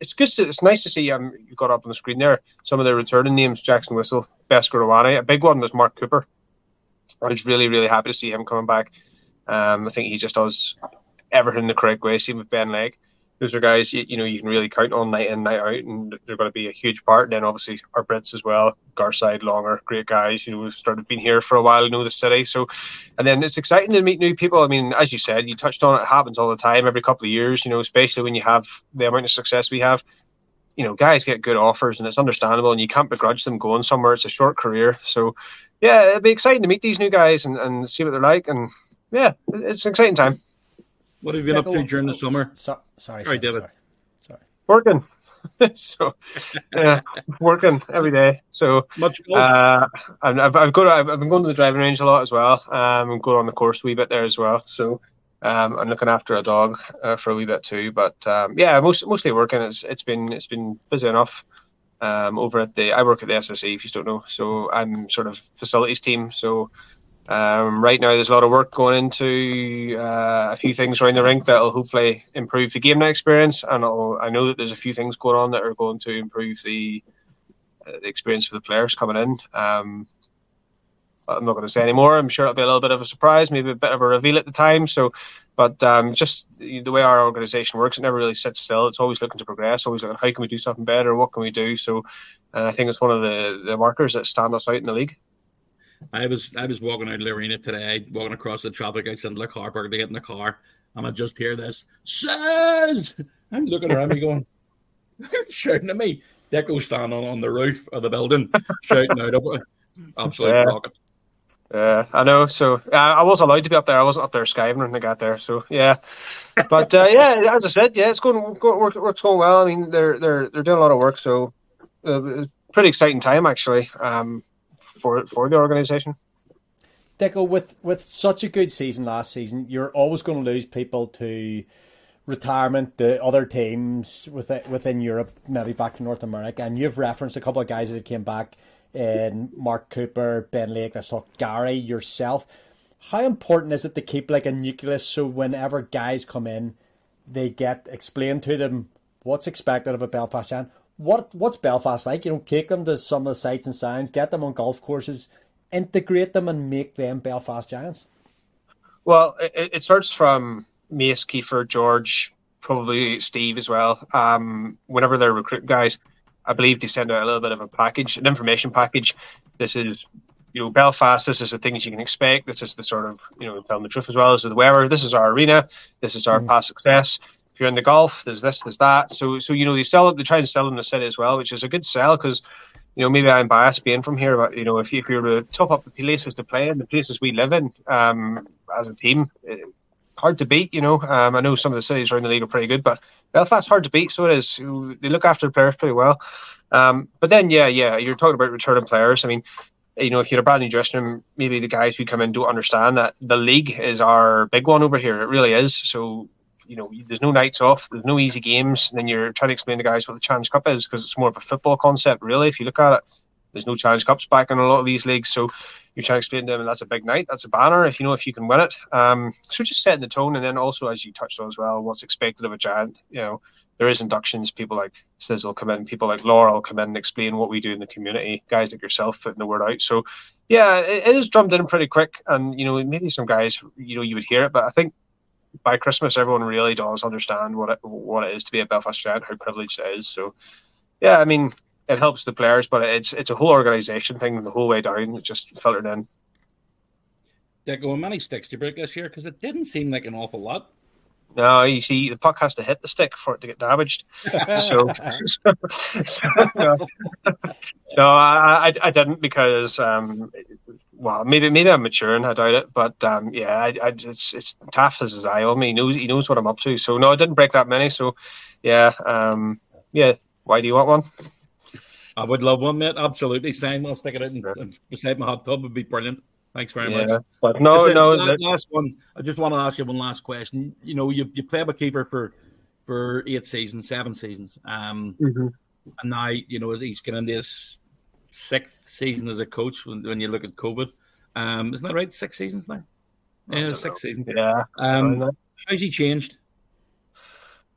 it's good. To, it's nice to see um you got up on the screen there some of the returning names: Jackson Whistle, Bhaskar Ioane. A big one was Mark Cooper. I was really really happy to see him coming back. Um, I think he just does everything the correct way. Same with Ben Lake those are guys you, you, know you can really count on night in night out, and they're going to be a huge part. And then obviously our Brits as well, Garside, Longer, great guys. You know, we've started being here for a while, know the city. So, and then it's exciting to meet new people. I mean, as you said, you touched on it, it happens all the time, every couple of years. You know, especially when you have the amount of success we have. You know, guys get good offers, and it's understandable, and you can't begrudge them going somewhere. It's a short career, so yeah, it'll be exciting to meet these new guys and, and see what they're like. And yeah, it's an exciting time. What have you been up to during the summer? So, sorry, sorry, David. Sorry. sorry. Working. so, yeah, working every day. So, much. Uh, I've, I've got. I've been going to the driving range a lot as well. Um, I'm going on the course a wee bit there as well. So, um, I'm looking after a dog uh, for a wee bit too. But um, yeah, most, mostly working. It's it's been it's been busy enough. Um, over at the I work at the SSE if you don't know. So I'm sort of facilities team. So um, right now, there's a lot of work going into uh, a few things around the rink that will hopefully improve the game night experience, and I'll, i know that there's a few things going on that are going to improve the, uh, the experience for the players coming in. Um, I'm not going to say any more. I'm sure it'll be a little bit of a surprise, maybe a bit of a reveal at the time. So, But um, just the way our organisation works, it never really sits still. It's always looking to progress, always looking how can we do something better, what can we do. So, and I think it's one of the, the markers that stand us out in the league. I was I was walking out of the arena today, walking across the traffic. I said, "Look, park to get in the car." And I just hear this says. I'm looking around me going, shouting at me. Deco standing on the roof of the building, shouting out, absolute yeah. rocket. Yeah, I know. So uh, I was allowed to be up there. I wasn't up there skiving when I got there. So yeah, but uh, yeah, as I said, yeah, it's going, going work, work's going well. I mean, they're they're they're doing a lot of work. So uh, pretty exciting time actually um, for for the organisation. Deco, with with such a good season last season, you're always going to lose people to retirement, the other teams within within Europe, maybe back to North America. And you've referenced a couple of guys that have came back in Mark Cooper, Ben Lake, I saw Gary, yourself. How important is it to keep like a nucleus so whenever guys come in, they get explained to them what's expected of a Belfast Giant? What what's Belfast like? You know, take them to some of the sights and sounds, get them on golf courses, integrate them and make them Belfast Giants? Well, it, it starts from Mace, Kiefer, George, probably Steve as well. Um, whenever they're recruiting guys, I believe they send out a little bit of a package, an information package. This is, you know, Belfast. This is the things you can expect. This is the sort of, you know, telling the truth as well as the weather. This is our arena. This is our mm. past success. You're in the golf, there's this, there's that. So, so you know, they sell it. They try and sell in the city as well, which is a good sell because you know, maybe I'm biased being from here, but you know, if, you, if you're to top up the places to play in, the places we live in um, as a team, uh, hard to beat. You know, um, I know some of the cities around the league are pretty good, but Belfast's hard to beat. So it is. They look after the players pretty well. Um, but then, yeah, yeah, you're talking about returning players. I mean, you know, if you're a brand new dressing room, maybe the guys who come in don't understand that the league is our big one over here. It really is. So you know, there's no nights off, there's no easy games. And then you're trying to explain to guys what the Challenge Cup is because it's more of a football concept, really. If you look at it, there's no Challenge Cups back in a lot of these leagues, so you're trying to explain to them, and that's a big night, that's a banner. If you know if you can win it, um, so just setting the tone, and then also as you touched on as well, what's expected of a giant. You know, there is inductions. People like Sizzle come in, people like Laura come in and explain what we do in the community. Guys like yourself putting the word out. So yeah, it, it is drummed in pretty quick, and you know maybe some guys, you know, you would hear it, but I think by Christmas, everyone really does understand what it what it is to be a Belfast Giant, how privileged it is. So, yeah, I mean, it helps the players, but it's it's a whole organisation thing the whole way down. Just filtered in. Did going many sticks to break this year? Because it didn't seem like an awful lot. No, you see, the puck has to hit the stick for it to get damaged. so, so, so no, no I, I, I, didn't because um, well, maybe maybe I'm maturing. I doubt it, but um, yeah, I, I, it's it's Taft has his eye on me. He knows he knows what I'm up to. So no, I didn't break that many. So yeah, um, yeah. Why do you want one? I would love one, mate. Absolutely, same. I'll stick it out and, beside my hot tub. Would be brilliant. Thanks very yeah, much. But no, Listen, no. Last, last one. I just want to ask you one last question. You know, you you played with Kiefer for for eight seasons, seven seasons. Um, mm-hmm. and now you know he's getting into his sixth season as a coach when, when you look at COVID. Um, isn't that right? Six seasons now. Yeah, six seasons. Yeah. Um, how's he changed?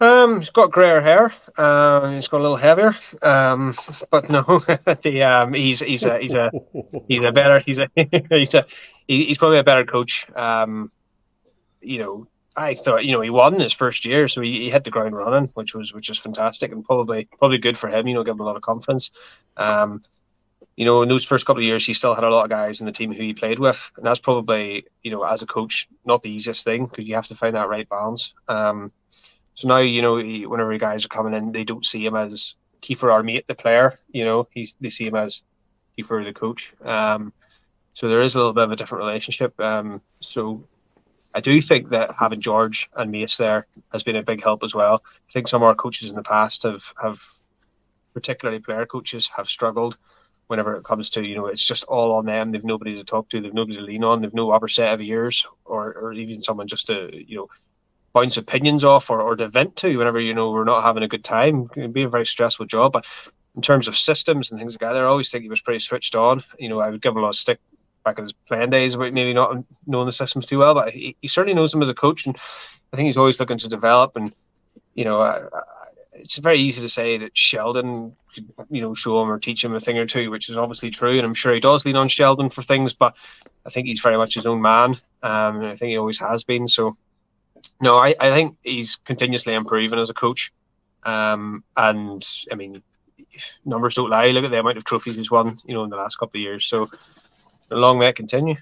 Um, he's got grayer hair. Uh, he's got a little heavier. Um, but no, the um, he's he's a he's a he's a better he's a he's a he's probably a better coach. Um, you know, I thought you know he won his first year, so he, he hit the ground running, which was which was fantastic and probably probably good for him. You know, give him a lot of confidence. Um, you know, in those first couple of years, he still had a lot of guys in the team who he played with, and that's probably, you know, as a coach, not the easiest thing because you have to find that right balance. Um, so now, you know, he, whenever guys are coming in, they don't see him as Kiefer our mate, the player. You know, he's they see him as Kiefer the coach. Um, so there is a little bit of a different relationship. Um, so I do think that having George and Mace there has been a big help as well. I think some of our coaches in the past have have, particularly player coaches, have struggled whenever it comes to you know it's just all on them. They've nobody to talk to. They've nobody to lean on. They've no other set of ears or or even someone just to you know bounce opinions off or, or to vent to whenever you know we're not having a good time. It can be a very stressful job, but in terms of systems and things like that, I always think he was pretty switched on. You know, I would give him a lot of stick back in his playing days about maybe not knowing the systems too well, but he, he certainly knows them as a coach, and I think he's always looking to develop. And you know, I, it's very easy to say that Sheldon could, you know, show him or teach him a thing or two, which is obviously true, and I'm sure he does lean on Sheldon for things. But I think he's very much his own man, um, and I think he always has been. So, no, I, I think he's continuously improving as a coach. Um, and I mean, numbers don't lie. Look at the amount of trophies he's won, you know, in the last couple of years. So long may it continue.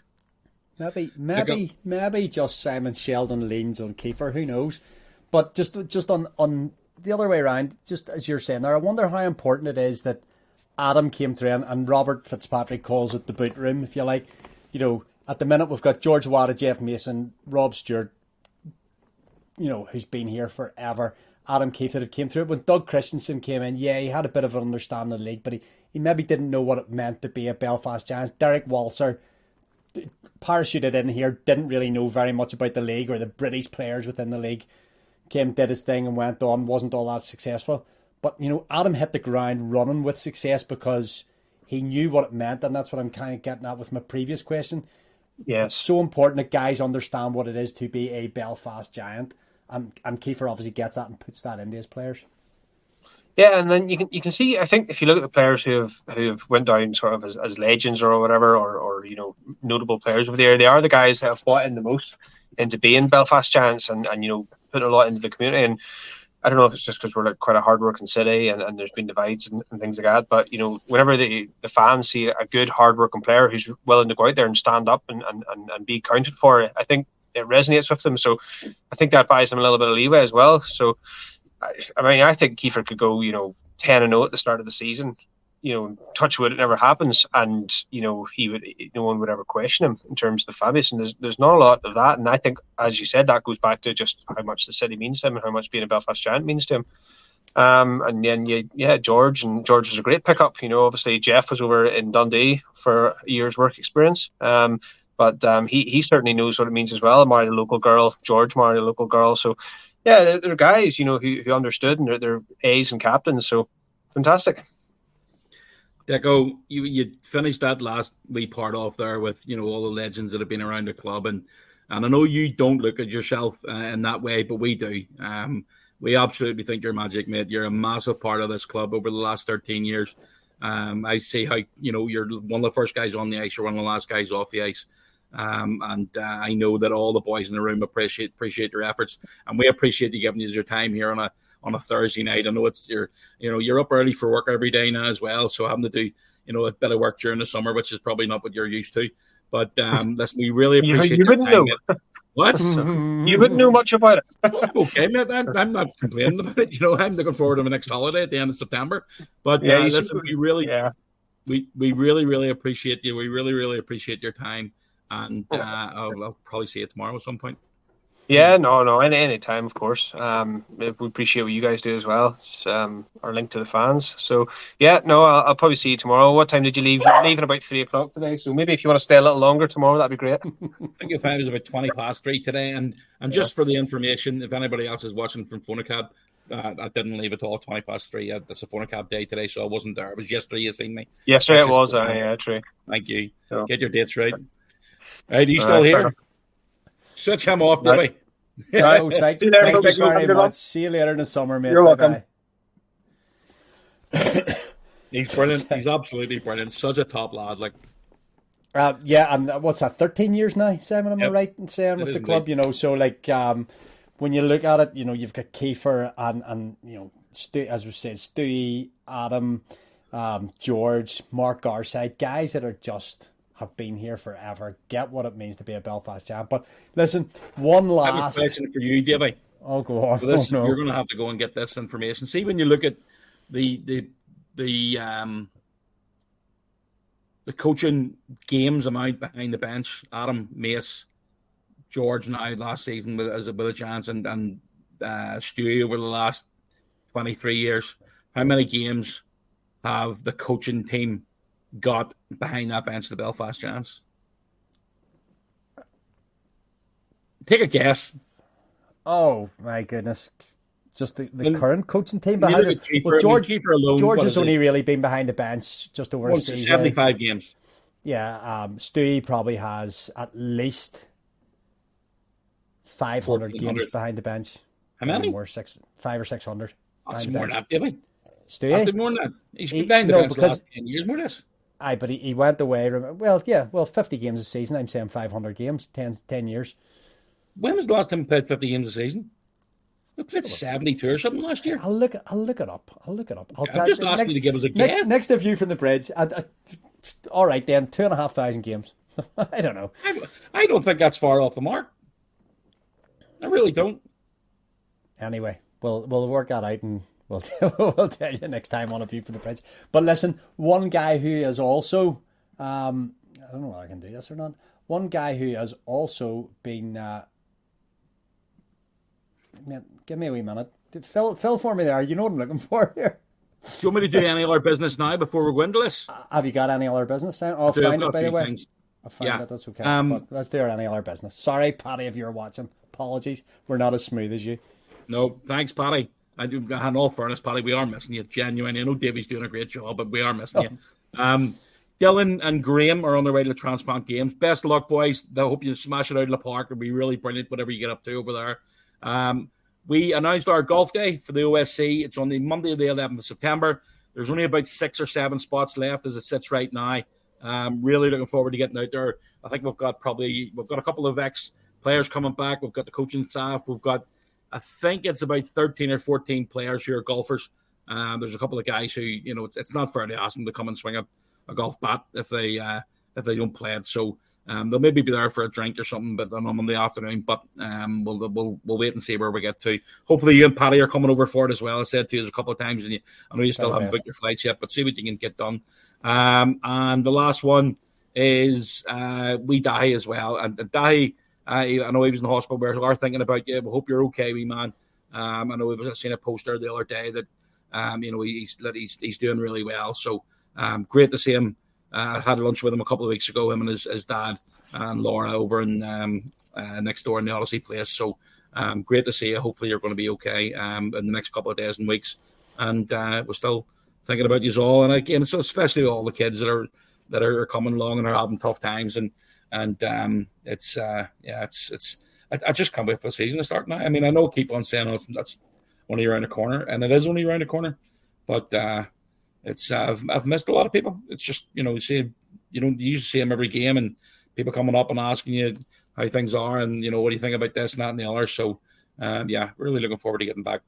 Maybe, maybe, maybe just Simon Sheldon leans on Kiefer. Who knows? But just, just on on the other way around, just as you're saying there, I wonder how important it is that Adam came through and, and Robert Fitzpatrick calls it the boot room, if you like. You know, at the minute we've got George Wada, Jeff Mason, Rob Stewart, you know, who's been here forever. Adam Keefe that came through. It when Doug Christiansen came in, yeah, he had a bit of an understanding of the league, but he, he maybe didn't know what it meant to be a Belfast Giants. Derrick Walser parachuted in here, didn't really know very much about the league or the British players within the league. Came, did his thing and went on, wasn't all that successful. But, you know, Adam hit the ground running with success because he knew what it meant, and that's what I'm kind of getting at with my previous question. Yeah. It's so important that guys understand what it is to be a Belfast Giant and and Kiefer obviously gets that and puts that into his players. Yeah, and then you can you can see. I think if you look at the players who have who have went down sort of as, as legends or whatever, or or you know notable players over there, they are the guys that have bought in the most into being Belfast Giants and and you know put a lot into the community. And I don't know if it's just because we're like quite a hardworking city and, and there's been divides and, and, things like that. But you know, whenever the the fans see a good hardworking player who's willing to go out there and stand up and and, and, and be counted for, I think it resonates with them. So I think that buys them a little bit of leeway as well. So I, I mean, I think Kiefer could go, you know, ten and zero at the start of the season. You know, touch wood, it never happens, and you know he would, no one would ever question him in terms of the Fabius, and there's there's not a lot of that, and I think, as you said, that goes back to just how much the city means to him and how much being a Belfast Giant means to him. Um, and then yeah, yeah, George and George was a great pickup. You know, obviously Jeff was over in Dundee for a year's work experience. Um, but um, he he certainly knows what it means as well. Married a local girl, George married a local girl. So yeah, they're, they're guys you know who, who understood and they're, they're A's and captains. So fantastic. Deco, you you finished that last wee part off there with you know all the legends that have been around the club and and I know you don't look at yourself uh, in that way, but we do. Um, we absolutely think you're magic, mate. You're a massive part of this club over the last 13 years. Um, I see how you know you're one of the first guys on the ice, you're one of the last guys off the ice. Um, and uh, I know that all the boys in the room appreciate appreciate your efforts, and we appreciate you giving us your time here on a on a Thursday night. I know it's you're you know you're up early for work every day now as well, so having to do you know a bit of work during the summer, which is probably not what you're used to. But um, listen, we really appreciate you, you your time. Know. What? you wouldn't know much about it. okay, mate. I'm, I'm, not complaining about it. You know, I'm looking forward to the next holiday at the end of September. But yeah, uh, listen, we really, yeah. we we really, really appreciate you. We really, really appreciate your time and uh, I'll, I'll, probably see you tomorrow at some point. Yeah, no, no, any any time, of course. Um, we appreciate what you guys do as well. It's um, our link to the fans. So yeah, no, I'll, I'll probably see you tomorrow. What time did you leave? You're leaving about three o'clock today. So maybe if you want to stay a little longer tomorrow, that'd be great. I think if I was about twenty past three today, and and just for the information, if anybody else is watching from Fonacab, uh, I didn't leave at all. Twenty past three. That's a Fonacab day today, so I wasn't there. It was yesterday. You seen me? Yesterday it was. Uh, yeah, true. Thank you. So. Get your dates right. Right, he's still here. Switch him off, do we? No, thank, See you there, thank you very much. See you later in the summer, mate. You're welcome. he's brilliant. He's absolutely brilliant. Such a top lad. Like, uh, yeah, and what's that? Thirteen years now, Simon. Am yep. I right in saying with the club? You know, so like, um, when you look at it, you know, you've got Kiefer and and you know, Stu, as we said, Stewie, Adam, um, George, Mark Garside, guys that are just have been here forever, get what it means to be a Belfast champ. But listen, one last I have a question for you, Davey. Oh, go on. So this, oh, no. You're going to have to go and get this information. See, when you look at the the the um the coaching games amount behind the bench, Adam Mace, George now last season with as a with a chance, and and uh, Stewie over the last twenty three years. How many games have the coaching team got behind that bench the Belfast Giants? Take a guess. Oh my goodness! Just the, the current coaching team behind it. Well, George, alone, George has only really been behind the bench just over. Seventy-five games. Yeah, um, Stewie probably has at least five hundred games behind the bench. How many? More six, five or six hundred. That's more than that. Stewie, more than that. He's been behind the no, bench because, last ten years. More than this. Aye, but he, he went away. Well, yeah, well, 50 games a season. I'm saying 500 games, 10, 10 years. when was the last time he played 50 games a season? We played 72 or something last year. I'll look. I'll look it up. I'll look it up. I'll I'm just asking you to give us a next, guess. Next, view from the bridge. I, I, all right, then two and a half thousand games. I don't know. I, I don't think that's far off the mark. I really don't. Anyway, we'll we'll work that out and we'll we'll tell you next time on a view from the bridge. But listen, one guy who is also um, I don't know whether I can do this or not. One guy who has also been uh, man, give me a wee minute. Fill fill for me there. You know what I'm looking for here. Do you want me to do any other business now before we go into this? Have you got any other business? Then? I'll Do, find it by the way. things. I'll find Yeah. it. That's okay. Um, but let's do any other business. Sorry, Paddy, if you're watching. Apologies. We're not as smooth as you. No, thanks, Paddy. I do. In all fairness, Paddy, we are missing you. Genuinely, I know Davey's doing a great job, but we are missing you. Um, Dylan and Graham are on their way to the transplant games. Best of luck, boys. I hope you smash it out of the park. It'll be really brilliant, whatever you get up to over there. Um, we announced our golf day for the OSC. It's on the Monday, the 11th of September. There's only about six or seven spots left as it sits right now. Um, really looking forward to getting out there. I think we've got probably we've got a couple of ex players coming back. We've got the coaching staff. We've got I think it's about 13 or 14 players who are golfers. Um, there's a couple of guys who, you know, it's, it's not fair to ask them to come and swing a, a golf bat if they uh, if they don't play it. So um, they'll maybe be there for a drink or something, but on Monday afternoon. But um, we'll, we'll we'll wait and see where we get to. Hopefully, you and Paddy are coming over for it as well. I said to you a couple of times, and you, I know you still Very haven't booked your flights yet, but see what you can get done. Um, and the last one is uh, we die as well, and, and die. I, I know he was in the hospital. We are thinking about you. We hope you're okay, wee man. Um, I know we was seen a poster the other day that um, you know he's he's he's doing really well. So um, great to see him. Uh, I had lunch with him a couple of weeks ago. Him and his, his dad and Laura over in um, uh, next door in the Odyssey place. So um, great to see you. Hopefully you're going to be okay um, in the next couple of days and weeks. And uh, we're still thinking about you all. And again, so especially all the kids that are that are coming along and are having tough times. And and um, it's uh, yeah, it's it's. I, I just can't wait for the season to start now. I mean, I know I keep on saying oh, that's only around the corner, and it is only around the corner. But uh, it's uh, I've, I've missed a lot of people. It's just you know you see you don't you see them every game, and people coming up and asking you how things are, and you know what do you think about this and that and the other. So um, yeah, really looking forward to getting back.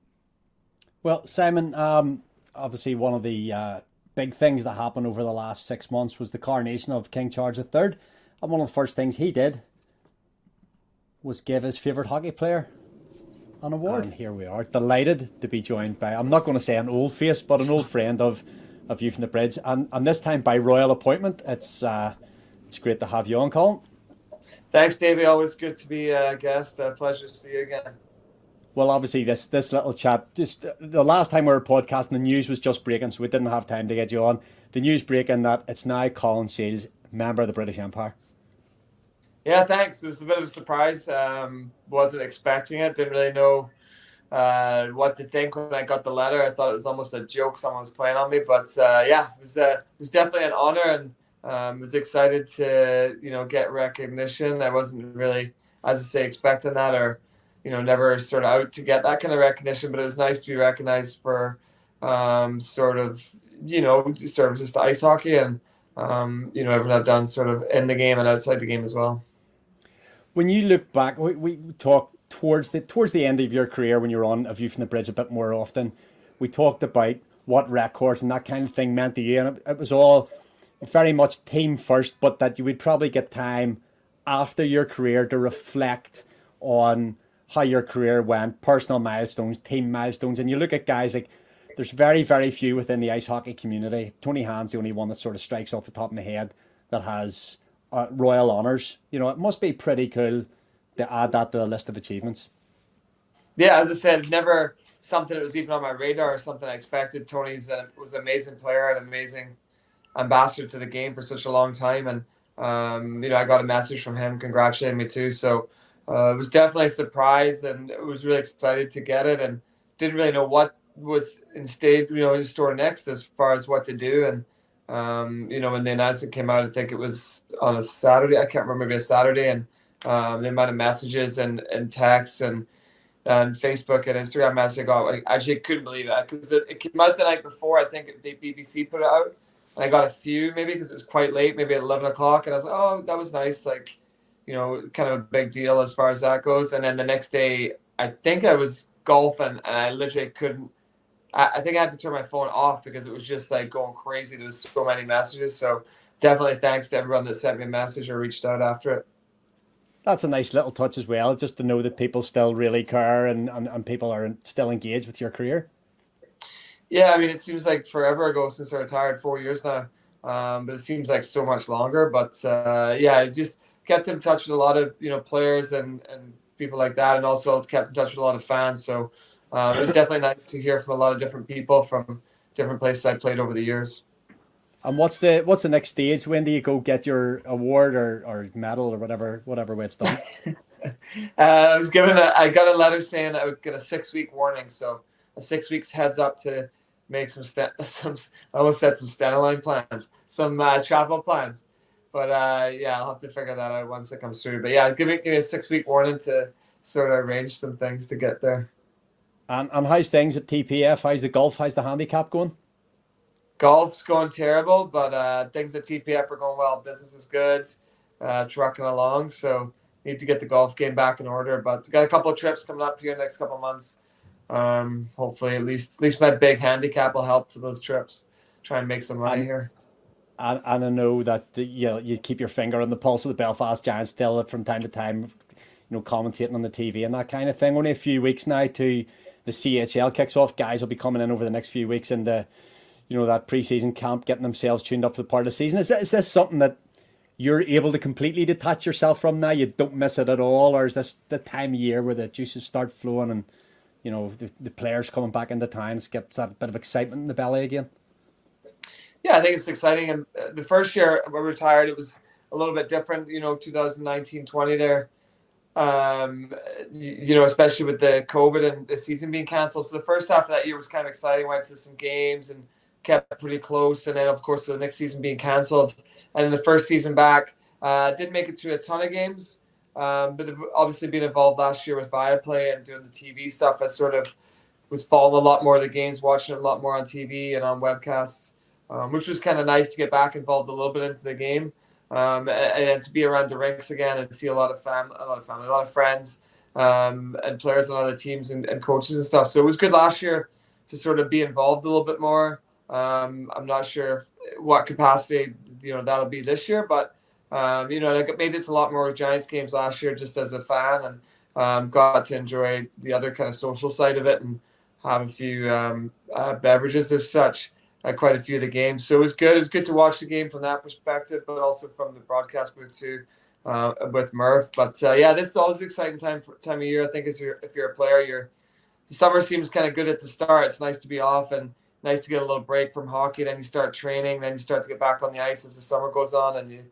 Well, Simon, um, obviously one of the uh, big things that happened over the last six months was the coronation of King Charles III. And one of the first things he did was give his favourite hockey player an award. And here we are, delighted to be joined by, I'm not going to say an old face, but an old friend of, of you from the bridge. And, and this time by royal appointment. It's, uh, it's great to have you on, Colin. Thanks, Davey. Always good to be a guest. A pleasure to see you again. Well, obviously, this this little chat, just the last time we were podcasting, the news was just breaking, so we didn't have time to get you on. The news breaking that it's now Colin Shields, member of the British Empire. Yeah, thanks. It was a bit of a surprise. Um, wasn't expecting it. Didn't really know uh, what to think when I got the letter. I thought it was almost a joke someone was playing on me. But uh, yeah, it was uh, it was definitely an honor, and um, was excited to you know get recognition. I wasn't really, as I say, expecting that or you know never sort of out to get that kind of recognition. But it was nice to be recognized for um, sort of you know services to ice hockey and um, you know everything I've done sort of in the game and outside the game as well. When you look back, we, we talked towards the towards the end of your career when you're on A View from the Bridge a bit more often. We talked about what records and that kind of thing meant to you, and it, it was all very much team first, but that you would probably get time after your career to reflect on how your career went, personal milestones, team milestones, and you look at guys like there's very, very few within the ice hockey community. Tony Hand's the only one that sort of strikes off the top of my head that has uh, royal honours. You know, it must be pretty cool to add that to the list of achievements. Yeah, as I said, never something that was even on my radar or something I expected. Tony's a, was an amazing player and amazing ambassador to the game for such a long time, and um, you know I got a message from him congratulating me too. So uh, it was definitely a surprise, and I was really excited to get it, and didn't really know what was in you know, in store next as far as what to do, and um, you know when the announcement came out, I think it was on a Saturday. I can't remember maybe a Saturday, and um, the amount of messages and and texts and and Facebook and Instagram message I got. Actually couldn't believe that because it, it came out the night before. I think the BBC put it out. And I got a few maybe because it was quite late, maybe at eleven o'clock, and I was like, oh, that was nice. Like, you know, kind of a big deal as far as that goes. And then the next day, I think I was golfing and I literally couldn't. I, I think I had to turn my phone off because it was just like going crazy. There was so many messages. So definitely thanks to everyone that sent me a message or reached out after it. That's a nice little touch as well, just to know that people still really care and, and, and people are still engaged with your career. Yeah, I mean, it seems like forever ago since I retired, four years now. Um, but it seems like so much longer. But uh, yeah, I just kept in touch with a lot of you know players and and people like that, and also kept in touch with a lot of fans. So um, it was definitely nice to hear from a lot of different people from different places I played over the years. And what's the what's the next stage? When do you go get your award or, or medal or whatever whatever way it's done? uh, I was given a I got a letter saying I would get a six week warning, so a six weeks heads up to make some st- some I almost said some standalone plans, some uh, travel plans. But uh, yeah, I'll have to figure that out once it comes through. But yeah, give me give me a six week warning to sort of arrange some things to get there. And and how's things at TPF? How's the golf? How's the handicap going? Golf's going terrible, but uh, things at TPF are going well. Business is good, uh, trucking along. So need to get the golf game back in order. But got a couple of trips coming up here next couple of months. Um, hopefully, at least at least my big handicap will help for those trips. Try and make some money and, here and, and I know that the, you know, you keep your finger on the pulse of the Belfast Giants still from time to time, you know, commentating on the TV and that kind of thing. Only a few weeks now to the CHL kicks off. Guys will be coming in over the next few weeks and the, you know, that preseason camp, getting themselves tuned up for the part of the season. Is, is this something that you're able to completely detach yourself from now? You don't miss it at all, or is this the time of year where the juices start flowing and, you know, the, the players coming back into town gets that bit of excitement in the belly again? yeah, I think it's exciting. And uh, the first year we retired, it was a little bit different, you know, 2019 20 there. Um, you know, especially with the COVID and the season being canceled. So the first half of that year was kind of exciting. Went to some games and kept pretty close. And then, of course, the next season being canceled. And the first season back, uh, didn't make it to a ton of games. Um, but obviously being involved last year with Viaplay and doing the TV stuff, I sort of was following a lot more of the games, watching a lot more on TV and on webcasts um, which was kind of nice to get back involved a little bit into the game um, and, and, to be around the rinks again and see a lot of family, a lot of family, a lot of friends um, and players on other teams and, and, coaches and stuff. So it was good last year to sort of be involved a little bit more. Um, I'm not sure if, what capacity you know that'll be this year, but um, you know, I made it a lot more Giants games last year just as a fan and um, got to enjoy the other kind of social side of it and have a few uh, beverages as such at quite a few of the games. So it was good. It was good to watch the game from that perspective, but also from the broadcast booth too, uh, with Murph. But uh, yeah, this is always an exciting time for, time of year. I think if you're if you're a player, you're the summer seems kind of good at the start. It's nice to be off and nice to get a little break from hockey. Then you start training. Then you start to get back on the ice as the summer goes on, and you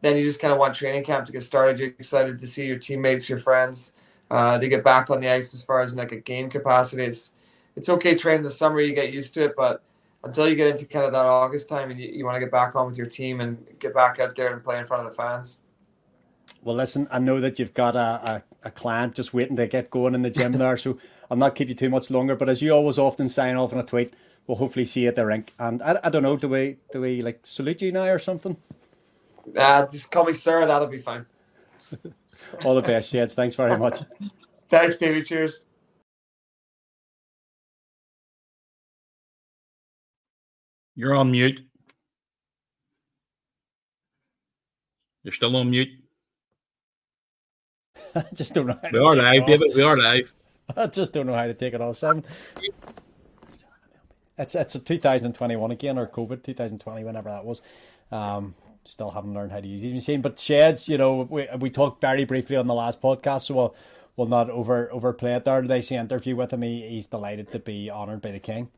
then you just kind of want training camp to get started. You're excited to see your teammates, your friends, uh, to get back on the ice as far as like a game capacity. It's it's okay training the summer. You get used to it, but until you get into kind of that August time and you, you want to get back on with your team and get back out there and play in front of the fans. Well, listen, I know that you've got a, a, a client just waiting to get going in the gym there, so I'll not keep you too much longer. But as you always often sign off on a tweet, we'll hopefully see you at the rink. And I, I don't know, do we do we like salute you now or something? Uh, just call me sir, that'll be fine. All the best, Sheds. Thanks very much. Thanks, David. Cheers. You're on mute. You're still on mute. I just don't know. we are live, David. We are live. I just don't know how to take it all. Seven. It's it's a 2021 again or COVID 2020 whenever that was. Um, still haven't learned how to use the machine. But sheds, you know, we we talked very briefly on the last podcast, so we'll we'll not over overplay it there. Today's interview with him. He, he's delighted to be honoured by the king.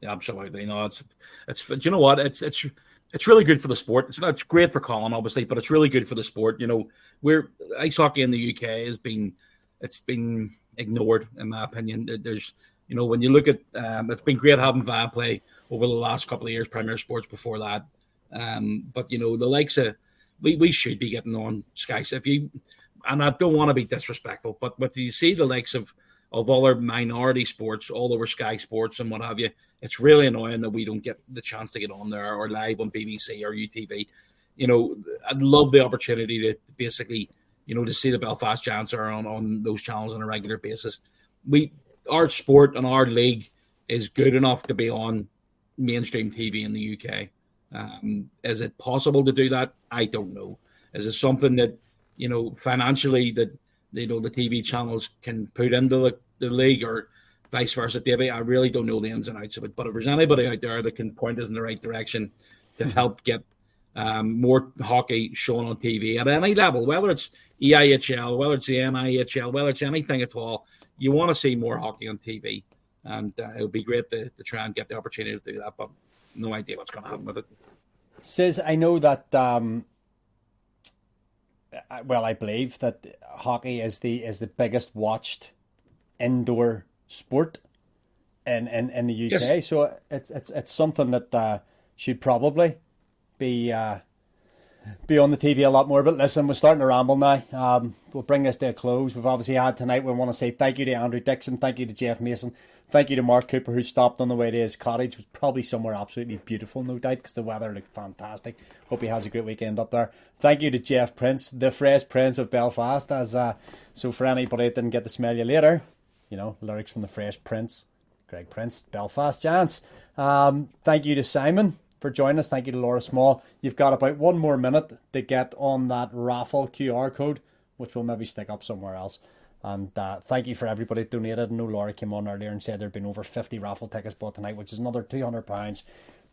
Yeah, absolutely. No, it's it's. Do you know what? It's it's it's really good for the sport. It's it's great for Colin, obviously, but it's really good for the sport. You know, we're ice hockey in the UK has been it's been ignored in my opinion. There's you know when you look at um, it's been great having Viaplay over the last couple of years, Premier Sports before that. Um, but you know the likes of we, we should be getting on Sky. If you and I don't want to be disrespectful, but but you see the likes of of all our minority sports all over Sky Sports and what have you. It's really annoying that we don't get the chance to get on there or live on BBC or UTV. you know, I'd love the opportunity to basically, you know, to see the Belfast Giants are on on those channels on a regular basis. We our sport and our league is good enough to be on mainstream TV in the UK. Um, is it possible to do that? I don't know. Is it something that you know financially that you know the TV channels can put into the, the league or vice versa, Davey? I really don't know the ins and outs of it. But if there's anybody out there that can point us in the right direction to hmm. help get um, more hockey shown on TV at any level, whether it's EIHL, whether it's the NIHL, whether it's anything at all, you want to see more hockey on TV. And uh, it would be great to, to try and get the opportunity to do that. But no idea what's going to happen with it. Says I know that. Um, well, I believe that hockey is the is the biggest watched indoor sport in in, in the UK. Yes. So it's it's it's something that uh, should probably be uh, be on the TV a lot more. But listen, we're starting to ramble now. Um, we'll bring this to a close. We've obviously had tonight. We want to say thank you to Andrew Dixon, thank you to Jeff Mason, thank you to Mark Cooper who stopped on the way to his cottage. Was probably somewhere absolutely beautiful, no doubt, because the weather looked fantastic. Hope he has a great weekend up there. Thank you to Jeff Prince, the Fresh Prince of Belfast. As uh, so for anybody that didn't get to smell you later, you know lyrics from the Fresh Prince, Greg Prince, Belfast Giants. Um, thank you to Simon for joining us. Thank you to Laura Small. You've got about one more minute to get on that raffle QR code, which we'll maybe stick up somewhere else. And uh, thank you for everybody donated. I know Laura came on earlier and said there had been over 50 raffle tickets bought tonight, which is another £200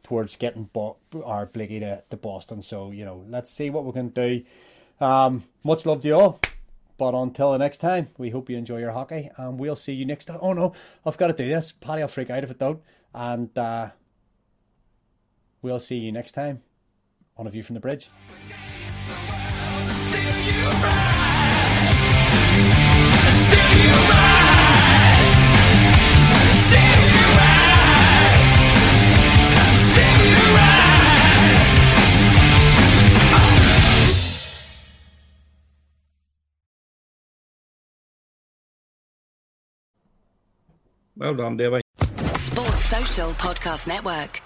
towards getting bo- our Blakey to, to Boston. So, you know, let's see what we can do. Um, much love to you all. But until the next time, we hope you enjoy your hockey. And we'll see you next time. Oh, no, I've got to do this. Paddy I'll freak out if it don't. And uh, We'll see you next time on A View from the Bridge. Well done, Davey. Sports Social Podcast Network.